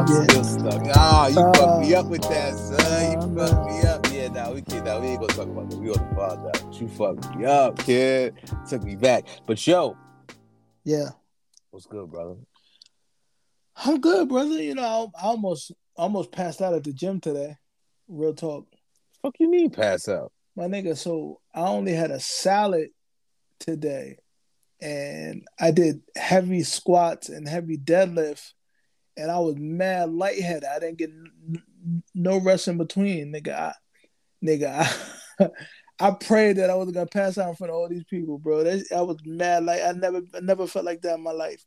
I'm Yeah. still stuck. Ah, you Uh, fucked me up with that, son. You uh, fucked me up. Yeah, nah, we can't. Nah, we ain't gonna talk about that. We on the pod now. But you fucked me up, kid. Took me back. But yo, Yeah. what's good, brother? I'm good, brother. You know, I, I almost almost passed out at the gym today. Real talk. Fuck you mean pass out? My nigga, so I only had a salad today and I did heavy squats and heavy deadlift and I was mad lightheaded. I didn't get n- no rest in between, nigga. I, nigga, I, I prayed that I wasn't gonna pass out in front of all these people, bro. That, I was mad like I never I never felt like that in my life.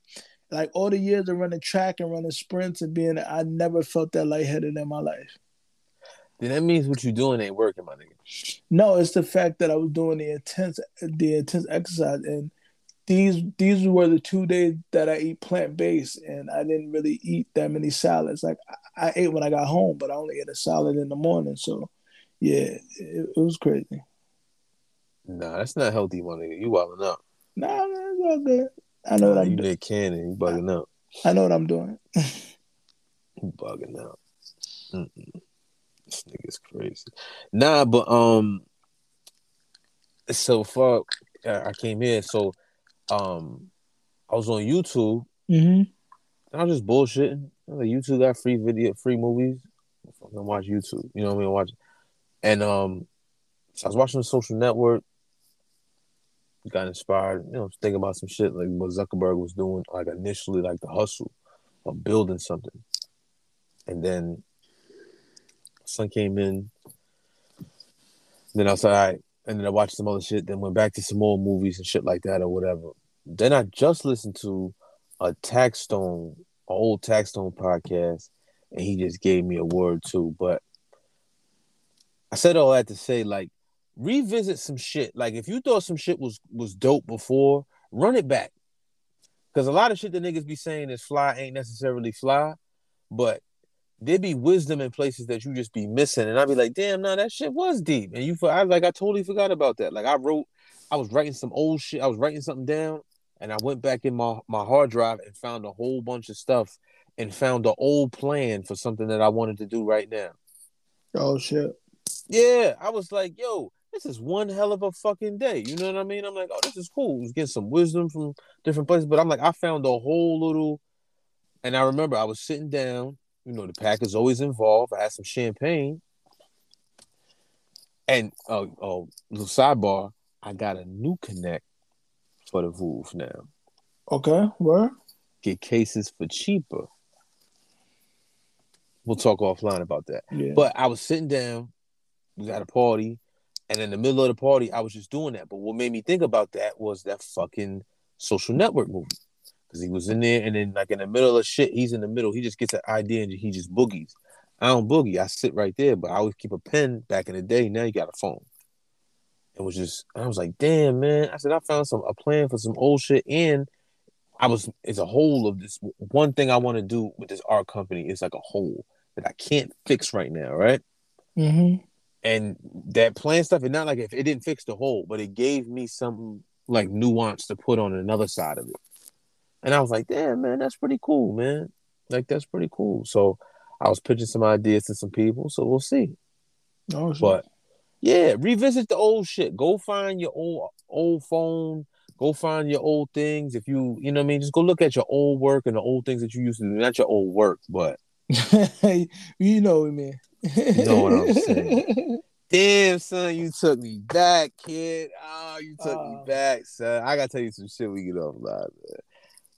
Like all the years of running track and running sprints and being I never felt that lightheaded in my life. Then that means what you're doing ain't working, my nigga. No, it's the fact that I was doing the intense the intense exercise and these these were the two days that I eat plant based and I didn't really eat that many salads. Like I, I ate when I got home, but I only ate a salad in the morning. So yeah, it, it was crazy. Nah, that's not healthy, my nigga. You wilding up. Nah, man, it's all good. I know what Nah, I'm you doing. Nick Cannon. You bugging up. I know what I'm doing. You bugging out. Mm-mm. This nigga's crazy. Nah, but um, so fuck. I I came here, so um, I was on YouTube. Mm-hmm. And I was just bullshitting. Was like, YouTube got free video, free movies. Fucking watch YouTube. You know what I mean? Watch. And um, so I was watching the Social Network. Got inspired. You know, thinking about some shit like what Zuckerberg was doing, like initially, like the hustle of building something. And then son came in. Then I was like, all right. And then I watched some other shit. Then went back to some more movies and shit like that or whatever. Then I just listened to a Taxstone, an old Taxstone podcast, and he just gave me a word too. But I said all that to say, like, revisit some shit. Like, if you thought some shit was was dope before, run it back. Because a lot of shit that niggas be saying is fly ain't necessarily fly, but there be wisdom in places that you just be missing. And I'd be like, damn, nah, that shit was deep. And you, I like, I totally forgot about that. Like, I wrote, I was writing some old shit. I was writing something down, and I went back in my my hard drive and found a whole bunch of stuff, and found the old plan for something that I wanted to do right now. Oh shit. Yeah, I was like, yo, this is one hell of a fucking day. You know what I mean? I'm like, oh, this is cool. Was getting some wisdom from different places, but I'm like, I found a whole little. And I remember I was sitting down. You know, the pack is always involved. I had some champagne, and oh, oh, little sidebar. I got a new connect for the Wolf now. Okay, where? Get cases for cheaper. We'll talk offline about that. Yeah. But I was sitting down, we got a party, and in the middle of the party, I was just doing that. But what made me think about that was that fucking social network movie. Because he was in there, and then like in the middle of shit, he's in the middle. He just gets an idea and he just boogies. I don't boogie. I sit right there, but I always keep a pen back in the day. Now you got a phone. It was just, I was like, damn, man. I said, I found some a plan for some old shit. And I was, it's a whole of this. One thing I want to do with this art company is like a whole that I can't fix right now, right? Mm-hmm. And that plan stuff, it's not like if it didn't fix the whole, but it gave me some like nuance to put on another side of it. And I was like, damn, man, that's pretty cool, man. Like that's pretty cool. So I was pitching some ideas to some people. So we'll see. Oh shit. But yeah, revisit the old shit. Go find your old old phone. Go find your old things. If you, you know what I mean, just go look at your old work and the old things that you used to do. Not your old work, but you know what I mean. You know what I'm saying. damn, son, you took me back, kid. Oh, you took me Uh. back, son. I gotta tell you some shit. We get offline, man.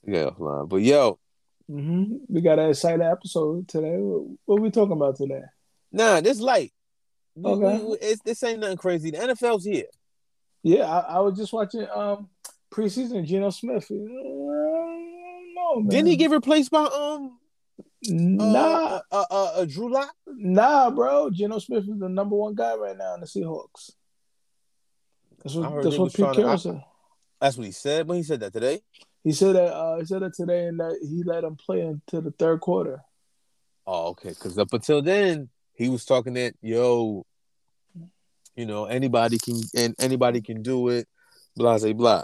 Get offline. But yo, hmm We got an exciting episode today. What, what we talking about today? nah, this light. We, Okay. we- it's, this ain't nothing crazy. The NFL's here. Yeah, I, I was just watching um preseason Geno Smith. Uh, no. Didn't he get replaced by um uh, Nah, uh, uh, uh, Drew Lock? nah, bro. Geno Smith is the number one guy right now in the Seahawks. That's what that's what Pete Carroll said. That's what he said when he said that today. He said that uh, he said that today, and that he let him play into the third quarter. Oh, okay. Because up until then, he was talking that yo, you know, anybody can and anybody can do it. Blah blah blah.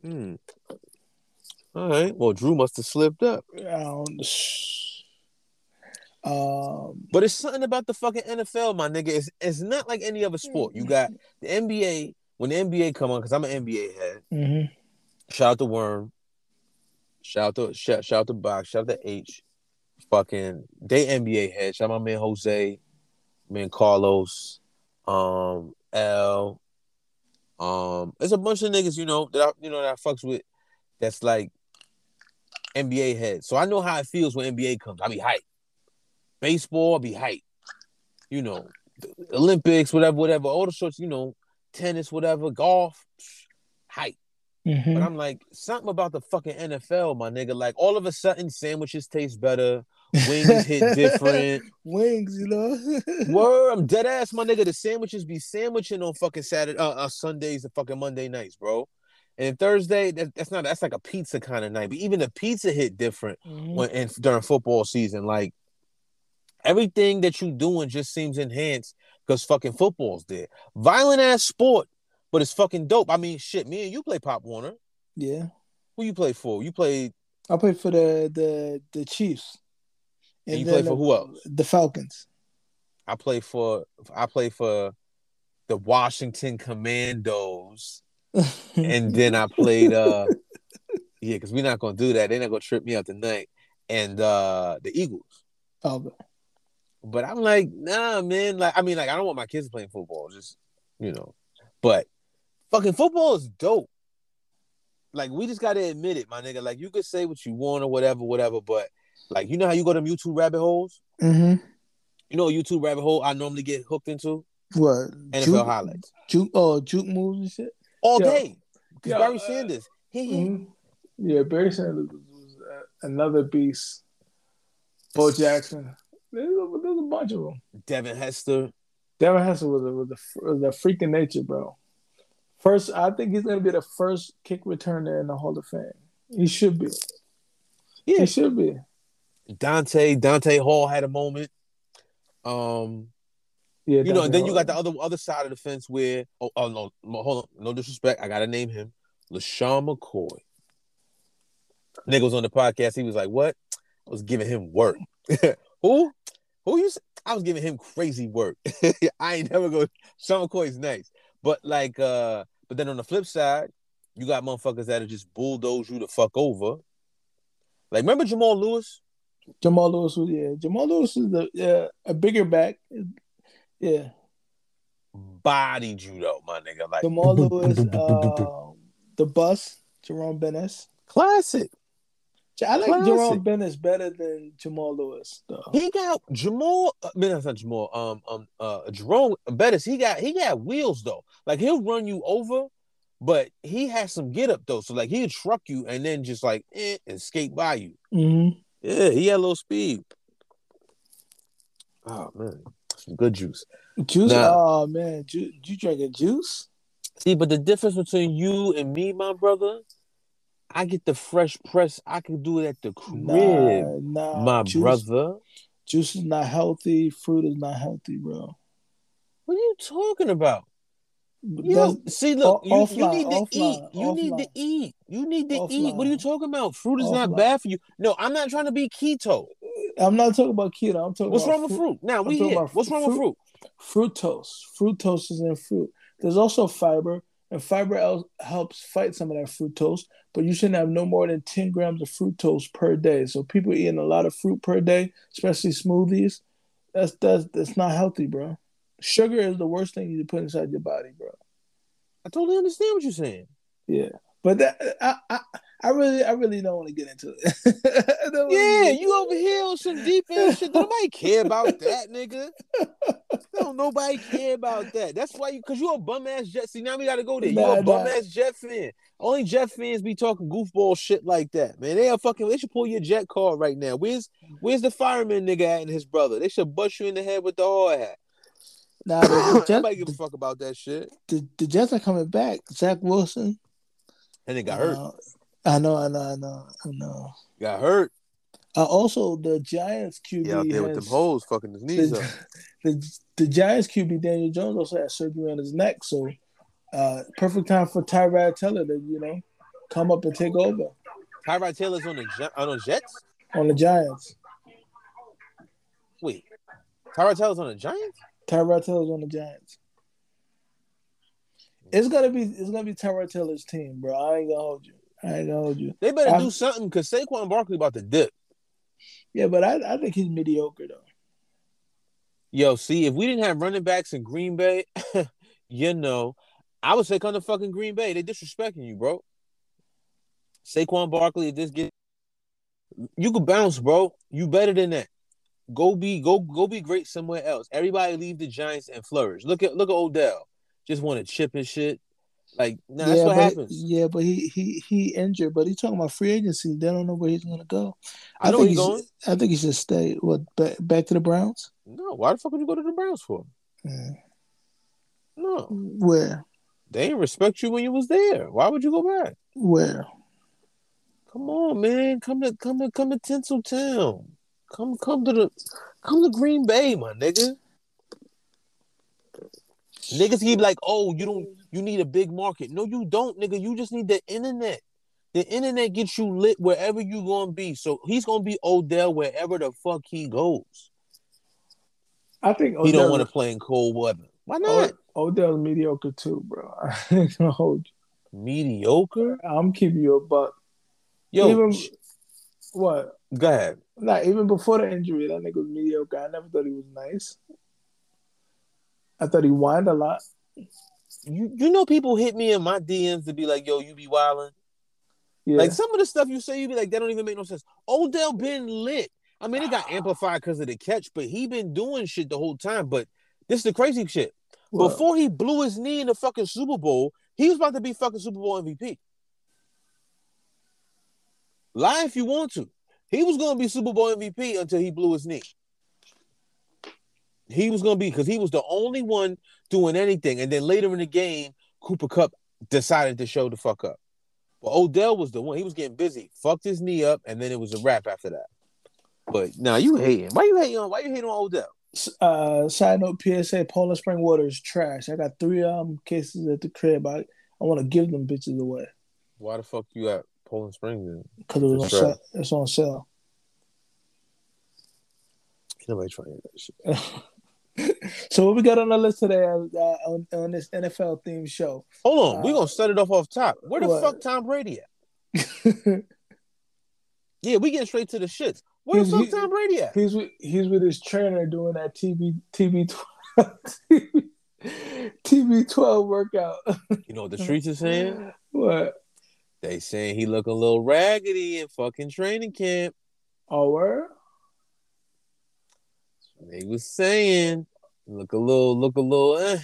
Hmm. All right. Well, Drew must have slipped up. I Um, But it's something about the fucking NFL, my nigga. It's it's not like any other sport. You got the NBA. When the NBA come on, because I'm an NBA head. mhm. Shout out to Worm. Shout out to shout, shout out to Box. Shout out to H. Fucking they NBA head. Shout out my man Jose, man Carlos, um, L. Um, it's a bunch of niggas, you know, that I, you know that I fucks with. That's like NBA head. So I know how it feels when NBA comes. I be hype. Baseball, I be hype. You know, Olympics, whatever, whatever. All the sorts, you know, tennis, whatever, golf, hype. Mhm. But I'm like, something about the fucking NFL, my nigga. Like all of a sudden, sandwiches taste better, wings hit different. Wings, you know. Word, I'm dead ass, my nigga. The sandwiches be sandwiching on fucking Saturday, uh, uh Sundays and fucking Monday nights, bro. And Thursday, that, that's not that's like a pizza kind of night. But even the pizza hit different Mhm. when in, during football season. Like everything that you doing just seems enhanced because fucking football's there. Violent ass sport, but it's fucking dope. I mean, shit, me and you play Pop Warner. Yeah, Who you play for? You play I play for the the the Chiefs. and you then play for the- who else? The Falcons. I play for I play for the Washington Commandos. And then I played uh yeah, because we're not gonna do that. They're not gonna trip me up tonight. And uh the Eagles. okay. But I'm like, nah, man. Like, I mean, like, I don't want my kids playing football, just you know. But fucking football is dope. Like, we just gotta admit it, my nigga. Like, you could say what you want or whatever, whatever, but like, you know how you go to YouTube rabbit holes? hmm You know, a YouTube rabbit hole I normally get hooked into What? NFL Juke, highlights Juke, oh, juke moves and shit. all Yeah. day. Because Yeah, Barry uh, Sanders, he, he Mhm. Yeah, Barry Sanders was, was uh, another beast. Bo Jackson. There's a, there's a bunch of them. Devin Hester. Devin Hester was a, was a, was a freak in nature, bro. First, I think he's gonna be the first kick returner in the Hall of Fame. He should be. Yeah, He should be. Dante Dante Hall had a moment. Um, Yeah, you know, and then you got the other other side of the fence where oh, oh no, no, hold on, no disrespect, I gotta name him LeSean McCoy. Nigga was on the podcast. He was like, "What?" I was giving him work. Who? Who you? I was giving him crazy work. I ain't never go. Sean McCoy's nice, but like, uh, but then on the flip side, you got motherfuckers that'll just bulldoze you the fuck over. Like, remember Jamal Lewis? Jamal Lewis was yeah. Jamal Lewis is the yeah, a bigger back. Yeah. Bodied you though, my nigga. Like, Jamal Lewis, uh, the bus, Jerome Bettis, classic. I like Classic. Jerome Bettis better than Jamal Lewis, though. He got Jamal. I mean, that's not Jamal. Um, um, uh, Jerome Bettis. He got he got wheels though. Like he'll run you over, but he has some get up though. So like he'll truck you and then just like eh, and skate by you. Mm-hmm. Yeah, he had a little speed. Oh man, some good juice. Juice. Nah. Oh man, Ju- you drinking juice? See, but the difference between you and me, my brother, I get the fresh press. I can do it at the crib, Nah, nah. my juice, brother. Juice is not healthy. Fruit is not healthy, bro. What are you talking about? You That's- see, look, you, you need to offline, eat. You need to eat. You need to eat. What are you talking about? Fruit is not bad for you. No, I'm not trying to be keto. I'm not talking about keto. I'm talking What's wrong with fruit? Now we here. What's wrong with fruit? fructose. Fructose is in fruit. There's also fiber, and fiber el- helps fight some of that fructose. But you shouldn't have no more than 10 grams of fructose per day. So people eating a lot of fruit per day, especially smoothies, that's that's that's not healthy, bro. Sugar is the worst thing you can put inside your body, bro. I totally understand what you're saying. Yeah, but that I I, I really I really don't want to get into it. I don't wanna Yeah, you over here on some deep ass shit. Don't Nobody care about that, nigga. Don't nobody care about that. That's why you, cause you a bum ass Jet. See, now we gotta go there. You Nah, a bum ass Jet fan. Only Jet fans be talking goofball shit like that, man. They are fucking. They should pull your Jet card right now. Where's Where's the fireman nigga at and his brother? They should bust you in the head with the hard hat. Nah, the, Jets, Nobody give a fuck about that shit. the, the Jets are coming back. Zach Wilson. And they got hurt. Uh, I know, I know, I know, I know. Got hurt. Uh, also, the Giants QB Yeah, out there with has- them hoes fucking his knees up. the, the, the Giants QB Daniel Jones also had surgery on his neck, so uh, perfect time for Tyrod Taylor to you know come up and take over Tyrod Taylor's on the on the Jets. on the Giants. Wait, Tyrod Taylor's on the Giants. Tyrod Taylor's on the Giants. It's gonna be it's gonna be Tyrod Taylor's team, bro. I ain't gonna hold you. I ain't gonna hold you. They better I- do something because Saquon Barkley about to dip. Yeah, but I, I think he's mediocre though. Yo, see, if we didn't have running backs in Green Bay, you know, I would say come to fucking Green Bay. They disrespecting you, bro. Saquon Barkley, if this get you could bounce, bro. You better than that. Go be go go be great somewhere else. Everybody leave the Giants and flourish. Look at look at Odell. Just want to chip and shit. Like, nah, that's yeah, what happens. Yeah, but he he he injured, but he's talking about free agency. They don't know where he's gonna go. I know think he's he going. I think he should stay. What back, back to the Browns? No, why the fuck would you go to the Browns for? Mm. No, Where? they didn't respect you when you was there. Why would you go back? Where? Come on, man. Come to come to come to Titletown. Come come to the come to Green Bay, my nigga. Niggas keep like, oh, you don't mm-hmm. you need a big market. No, you don't, nigga. You just need the internet. The internet gets you lit wherever you gonna be. So he's gonna be Odell wherever the fuck he goes. I think Odell, he don't want to play in cold weather. Why not? Odell's mediocre too, bro. I ain't gonna hold Mediocre? I'm keeping you a buck. Yo, even sh- what? go ahead. Not even before the injury, that nigga was mediocre. I never thought he was nice. I thought he whined a lot. You you know people hit me in my DMs to be like, yo, you be wilding. Yeah. Like some of the stuff you say, you be like, that don't even make no sense. Odell been lit. I mean, it got amplified because of the catch, but he been doing shit the whole time. But this is the crazy shit. Before he blew his knee in the fucking Super Bowl, he was about to be fucking Super Bowl MVP. Lie if you want to. He was going to be Super Bowl MVP until he blew his knee. He was going to be because he was the only one doing anything. And then later in the game, Cooper Kupp decided to show the fuck up. But Odell was the one. He was getting busy. Fucked his knee up, and then it was a wrap after that. But now you hating. Why you hating on? Why you hating on Odell? uh, side note, PSA: Poland Spring water is trash. I got three um cases at the crib. I I want to give them bitches away Why the fuck you at Poland Springs? Then? because it was on sale. It's on sale. Nobody trying that shit. so what we got on the list today uh, on, on this NFL themed show? Hold on, Uh, gonna start it off off top. Where the what? fuck Tom Brady at? Yeah, we getting straight to the shits. Where the fuck he- Tom Brady at? he's with he's with his trainer doing that TB TB TB twelve workout. You know what the streets is saying? what? They saying he look a little raggedy in fucking training camp. Oh, where? They was saying look a little, look a little, eh.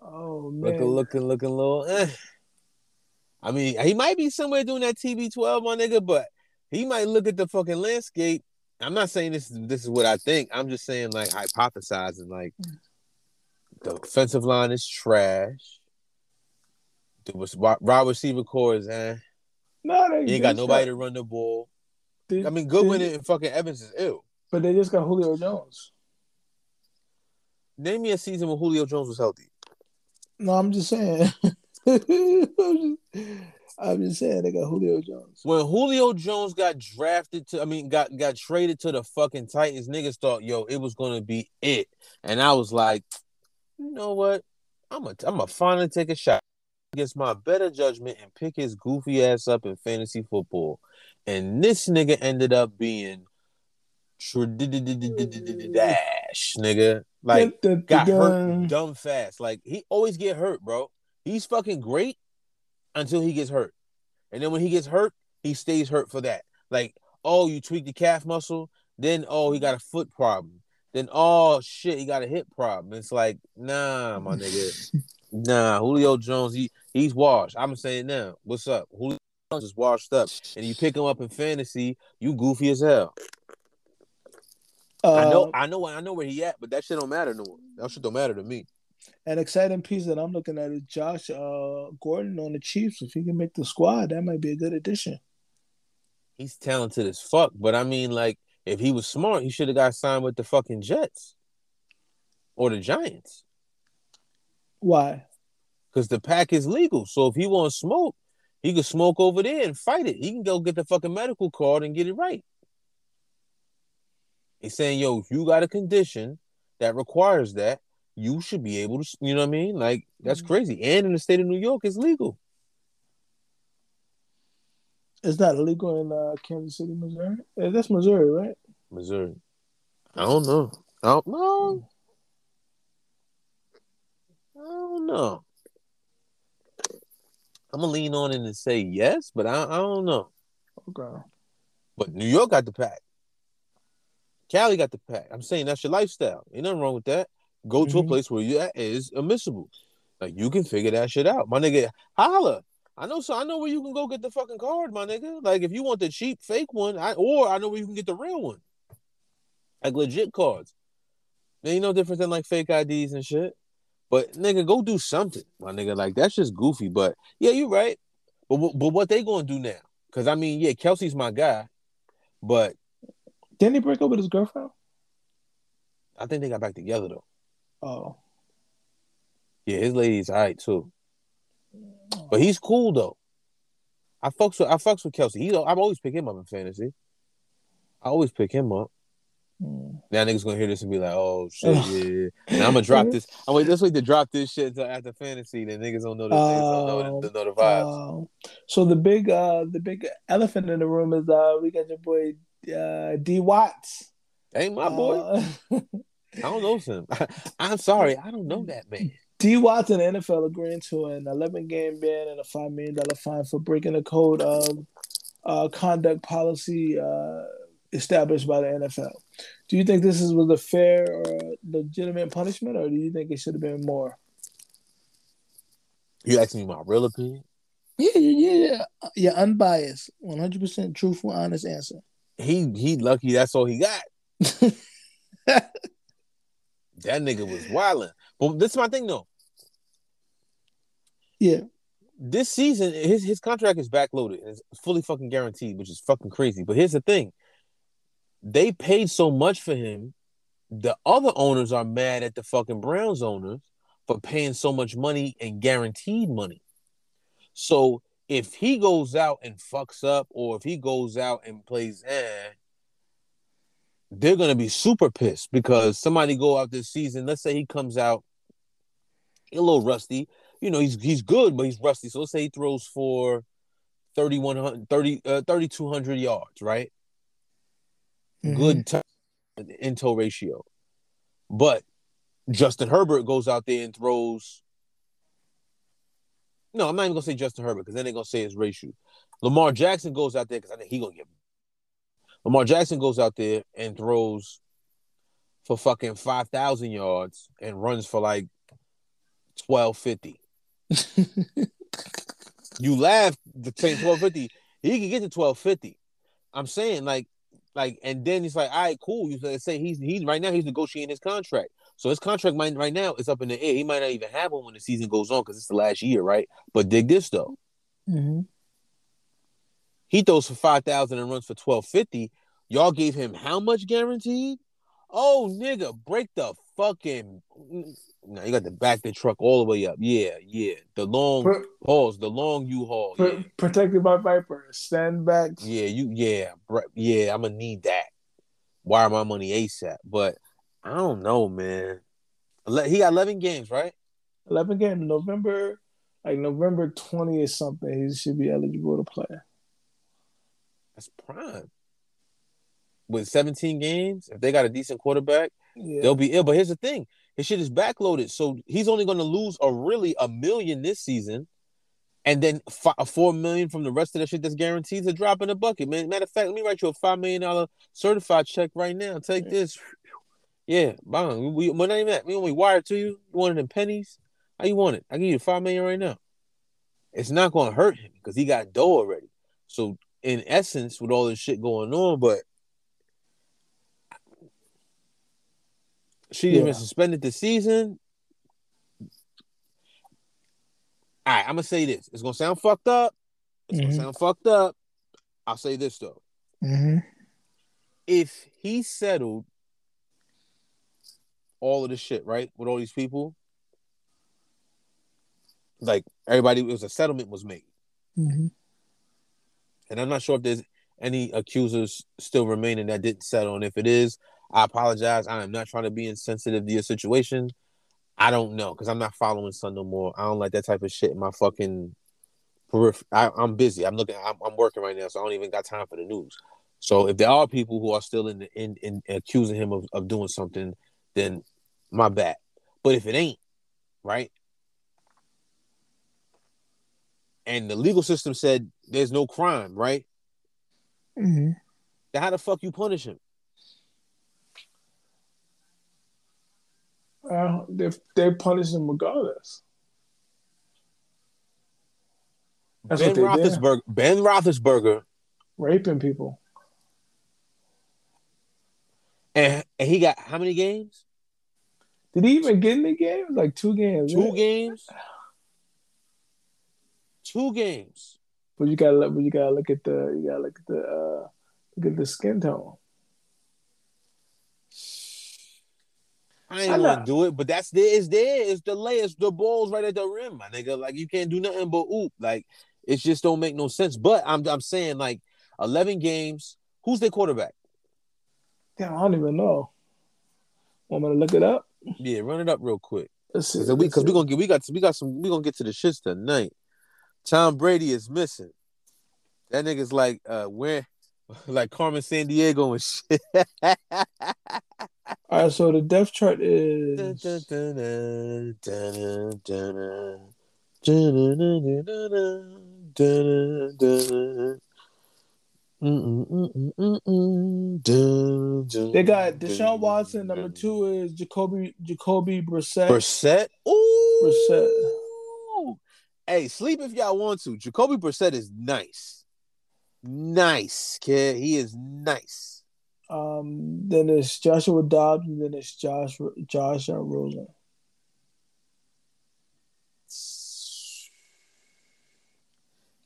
Oh Look man. a looking, looking a little, eh. I mean, he might be somewhere doing that TB12, my nigga, but he might look at the fucking landscape. I'm not saying this this is what I think. I'm just saying like hypothesizing like the offensive line is trash. The was wide receiver core is eh. No, they, ain't got nobody to run the ball. I mean, Godwin and fucking Evans is ill. But they just got Julio Jones. Name me a season when Julio Jones was healthy. No, I'm just saying. I'm, just, I'm just saying they got Julio Jones. When Julio Jones got drafted to, I mean, got got traded to the fucking Titans, niggas thought, yo, it was gonna be it, and I was like, you know what? I'm gonna I'm gonna finally take a shot against my better judgment and pick his goofy ass up in fantasy football, and this nigga ended up being dash, nigga, like got hurt dumb fast. Like he always get hurt, bro. He's fucking great until he gets hurt. And then when he gets hurt, he stays hurt for that. Like, oh, you tweak the calf muscle, then oh, he got a foot problem. Then oh shit, he got a hip problem. It's like, nah, my nigga. nah, Julio Jones, he he's washed. I'm saying now. What's up? Julio Jones is washed up. And you pick him up in fantasy, you goofy as hell. Uh, I know, I know, I know where he at, but that shit don't matter no more. That shit don't matter to me. An exciting piece that I'm looking at is Josh uh, Gordon on the Chiefs. If he can make the squad, that might be a good addition. He's talented as fuck, but I mean, like, if he was smart, he should have got signed with the fucking Jets or the Giants Why? because the pack is legal. So if he wants smoke, he could smoke over there and fight it. He can go get the fucking medical card and get it right. He's saying, yo, if you got a condition that requires that, you should be able to, you know what I mean? Like, that's Mhm. crazy. And in the state of New York, it's legal. It's not illegal in uh, Kansas City, Missouri. Uh, That's Missouri, right? Missouri. I don't know. I don't know. I don't know. I'm gonna lean on it and say yes, but I, I don't know. Okay. But New York got the pack. Cali got the pack. I'm saying that's your lifestyle. Ain't nothing wrong with that. Go to a Mhm. place where you at is admissible. Like you can figure that shit out. My nigga, holla. I know so I know where you can go get the fucking card, my nigga. Like if you want the cheap fake one, I or I know where you can get the real one. Like legit cards. There ain't no difference than like fake IDs and shit. But nigga, go do something, my nigga. Like that's just goofy. But yeah, you right. But but what they gonna do now? Because I mean, yeah, Kelce's my guy, but Didn't he break up with his girlfriend? I think they got back together though. Oh. Yeah, his lady's alright too. But he's cool though. I fucks with I fucks with Kelce. He I always pick him up in fantasy. I always pick him up. Mm. Now niggas gonna hear this and be like, oh shit, yeah. Now I'm gonna drop this. I'm wait, let's wait to drop this shit until after fantasy. Then niggas don't know the niggas don't know the, know the vibes. Uh, so the big uh the big elephant in the room is uh we got your boy uh D Watts. Ain't my boy. Uh, I don't know him. I'm sorry, I don't know that man. D Watts and the NFL agreeing to an 11 game ban and a $5 million fine for breaking the code of uh, conduct policy uh, established by the NFL. Do you think this is, was a fair or legitimate punishment, or do you think it should have been more? You asking me my real opinion? Yeah, yeah, yeah. Yeah, unbiased, 100% truthful, honest answer. He he lucky that's all he got. That nigga was wilding. But this is my thing though. Yeah. This season, his his contract is backloaded. And it's fully fucking guaranteed, which is fucking crazy. But here's the thing: they paid so much for him. The other owners are mad at the fucking Browns owners for paying so much money and guaranteed money. So if he goes out and fucks up, or if he goes out and plays eh, they're gonna be super pissed because somebody go out this season. Let's say he comes out a little rusty. You know, he's he's good, but he's rusty. So let's say he throws for 3,100, 30, uh, 3,200 yards, right? Mhm. Good t- in toe ratio. But Justin Herbert goes out there and throws. No, I'm not even gonna say Justin Herbert because then they're gonna say it's ratio. Lamar Jackson goes out there because I think he gonna get. Lamar Jackson goes out there and throws for fucking five thousand yards and runs for like twelve fifty. You laugh the saying twelve fifty. He can get to twelve fifty. I'm saying like, like, and then he's like, all right, cool. You say he's he's right now he's negotiating his contract. So his contract might right now is up in the air. He might not even have one when the season goes on because it's the last year, right? But dig this though. Mhm. He throws for five thousand and runs for twelve fifty. Y'all gave him how much guaranteed? Oh nigga, break the fucking. No, you got to back the truck all the way up. Yeah, yeah. The long Pro- pause, the long U haul. pro- Yeah, protected by Viper, Stand back. yeah, you, yeah, yeah. I'm gonna need that. Wire my money ASAP. But I don't know, man. He got 11 games, right? 11 game November, like November 20 or something, he should be eligible to play. That's prime. With 17 games, if they got a decent quarterback, Yeah. they'll be ill. But here's the thing: his shit is backloaded, so he's only going to lose a really a million this season, and then fi- four million from the rest of the shit that's guaranteed to drop in the bucket. Man, matter of fact, let me write you a five million dollar certified check right now. Take this. Yeah, bang. We we're not even that. We only wired to you. You want it in pennies? How you want it? I give you five million right now. It's not going to hurt him because he got dough already. So in essence, with all this shit going on, but she Yeah. even suspended the season. All right, I'm gonna say this. It's gonna sound fucked up. It's Mhm. gonna sound fucked up. I'll say this though. Mm-hmm. If he settled all of this shit, right, with all these people, like everybody, it was a settlement was made, Mm-hmm. and I'm not sure if there's any accusers still remaining that didn't settle, and if it is, I apologize. I am not trying to be insensitive to your situation. I don't know because I'm not following Sun no more. I don't like that type of shit in my fucking periphery. I, am busy. I'm looking. I'm, I'm, working right now, so I don't even got time for the news. So if there are people who are still in, the, in, in accusing him of, of doing something, then my bad. But if it ain't right, and the legal system said there's no crime, right? Mm-hmm. Then how the fuck you punish him? Uh, they they punish him regardless. That's ben Roethlisberger, Ben Roethlisberger, raping people, and, and he got how many games? Did he even get any games? Like two games. Two right? games. Two games. But you gotta look. But you gotta look at the. You gotta look at the. Uh, look at the skin tone. I ain't I gonna do it, but that's there. It's there. It's the layers. The balls right at the rim, my nigga. Like you can't do nothing but oop. Like it just don't make no sense. But I'm I'm saying like 11 games. Who's their quarterback? Damn, I don't even know. Want me to look it up? Yeah, run it up real quick. Because we, cause we gonna get we got we got some we gonna get to the shits tonight. Tom Brady is missing. That nigga's like uh where like Carmen Sandiego and shit. All right, so the depth chart is. They got Deshaun Watson. Number two is Jacoby Jacoby Brissett. Brissett. Ooh. Brissett. Hey, sleep if y'all want to. Jacoby Brissett is nice. Nice, kid. He is nice. Um, then it's Joshua Dobbs, and then it's Josh Josh Rosen.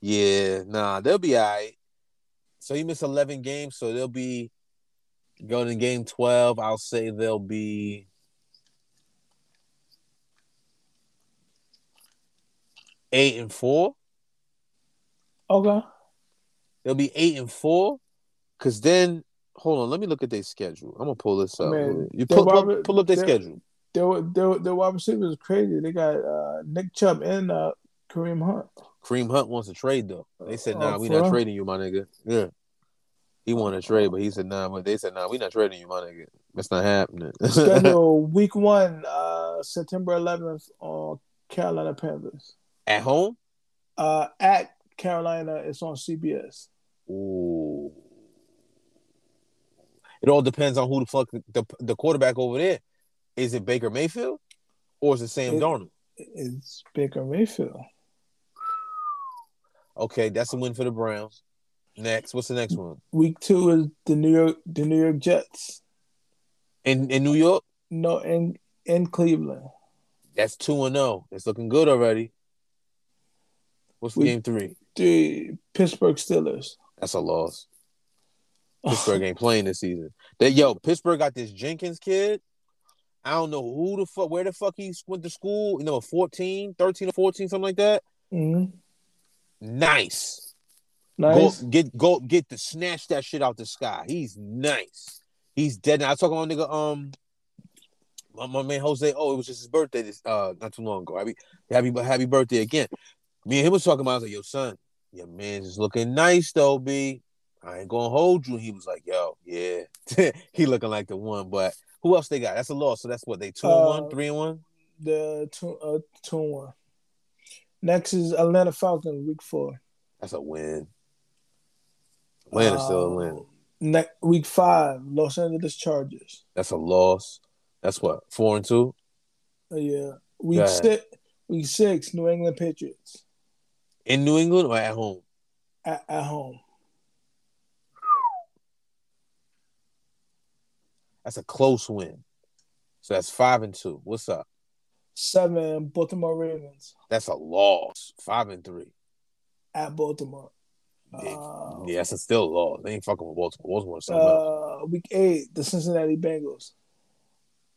Yeah, nah, they'll be all right. So he missed 11 games, so they'll be going to game 12. I'll say they'll be eight and four. Okay. They'll be eight and four. Cause then hold on, let me look at their schedule. I'm gonna pull this up. Man, you pull, pull, pull, up their schedule. Their, their, their wide receivers is crazy. They got uh, Nick Chubb and uh, Kareem Hunt. Kareem Hunt wants to trade though. They said, "Nah, uh, we not trading you, my nigga." Yeah, he wanted to trade, but he said, "Nah." But they said, "Nah, we not trading you, my nigga. That's not happening." Schedule week one, uh, September 11th on Carolina Panthers. At home? Uh, at Carolina, it's on CBS. Ooh. It all depends on who the fuck the, the quarterback over there. Is it Baker Mayfield or is it Sam it, Darnold? It's Baker Mayfield. Okay, that's a win for the Browns. Next, what's the next one? Week two is the New York the New York Jets. In in New York? No, in in Cleveland. That's two and zero. Oh. It's looking good already. What's Week game three? The Pittsburgh Steelers. That's a loss. Pittsburgh ain't playing this season. That yo, Pittsburgh got this Jenkins kid. I don't know who the fuck, where the fuck he went to school. You know, 14, 13 or 14, something like that. Mm-hmm. Nice. Nice. Go, get go get the snatch that shit out the sky. He's nice. He's dead. Now I talking about nigga um my, my, man Jose. Oh, it was just his birthday this uh not too long ago. Happy happy happy birthday again. Me and him was talking about. I was like, yo, son, your man's is looking nice though, B. I ain't gonna hold you. He was like, yo, yeah. he looking like the one, but who else they got? That's a loss. So that's what they two uh, and one, three and one? The two uh two and one. Next is Atlanta Falcons, week four. That's a win. Win is still a win. Um, next week five, Los Angeles Chargers. That's a loss. That's what, four and two? Uh, yeah. Week six week six, New England Patriots. In New England or at home? At, at home. That's a close win. So that's five and two. What's up? Seven Baltimore Ravens. That's a loss. Five and three. At Baltimore. Yeah, uh, yeah that's a still a loss. They ain't fucking with Baltimore. Baltimore something uh, else. Week eight, the Cincinnati Bengals.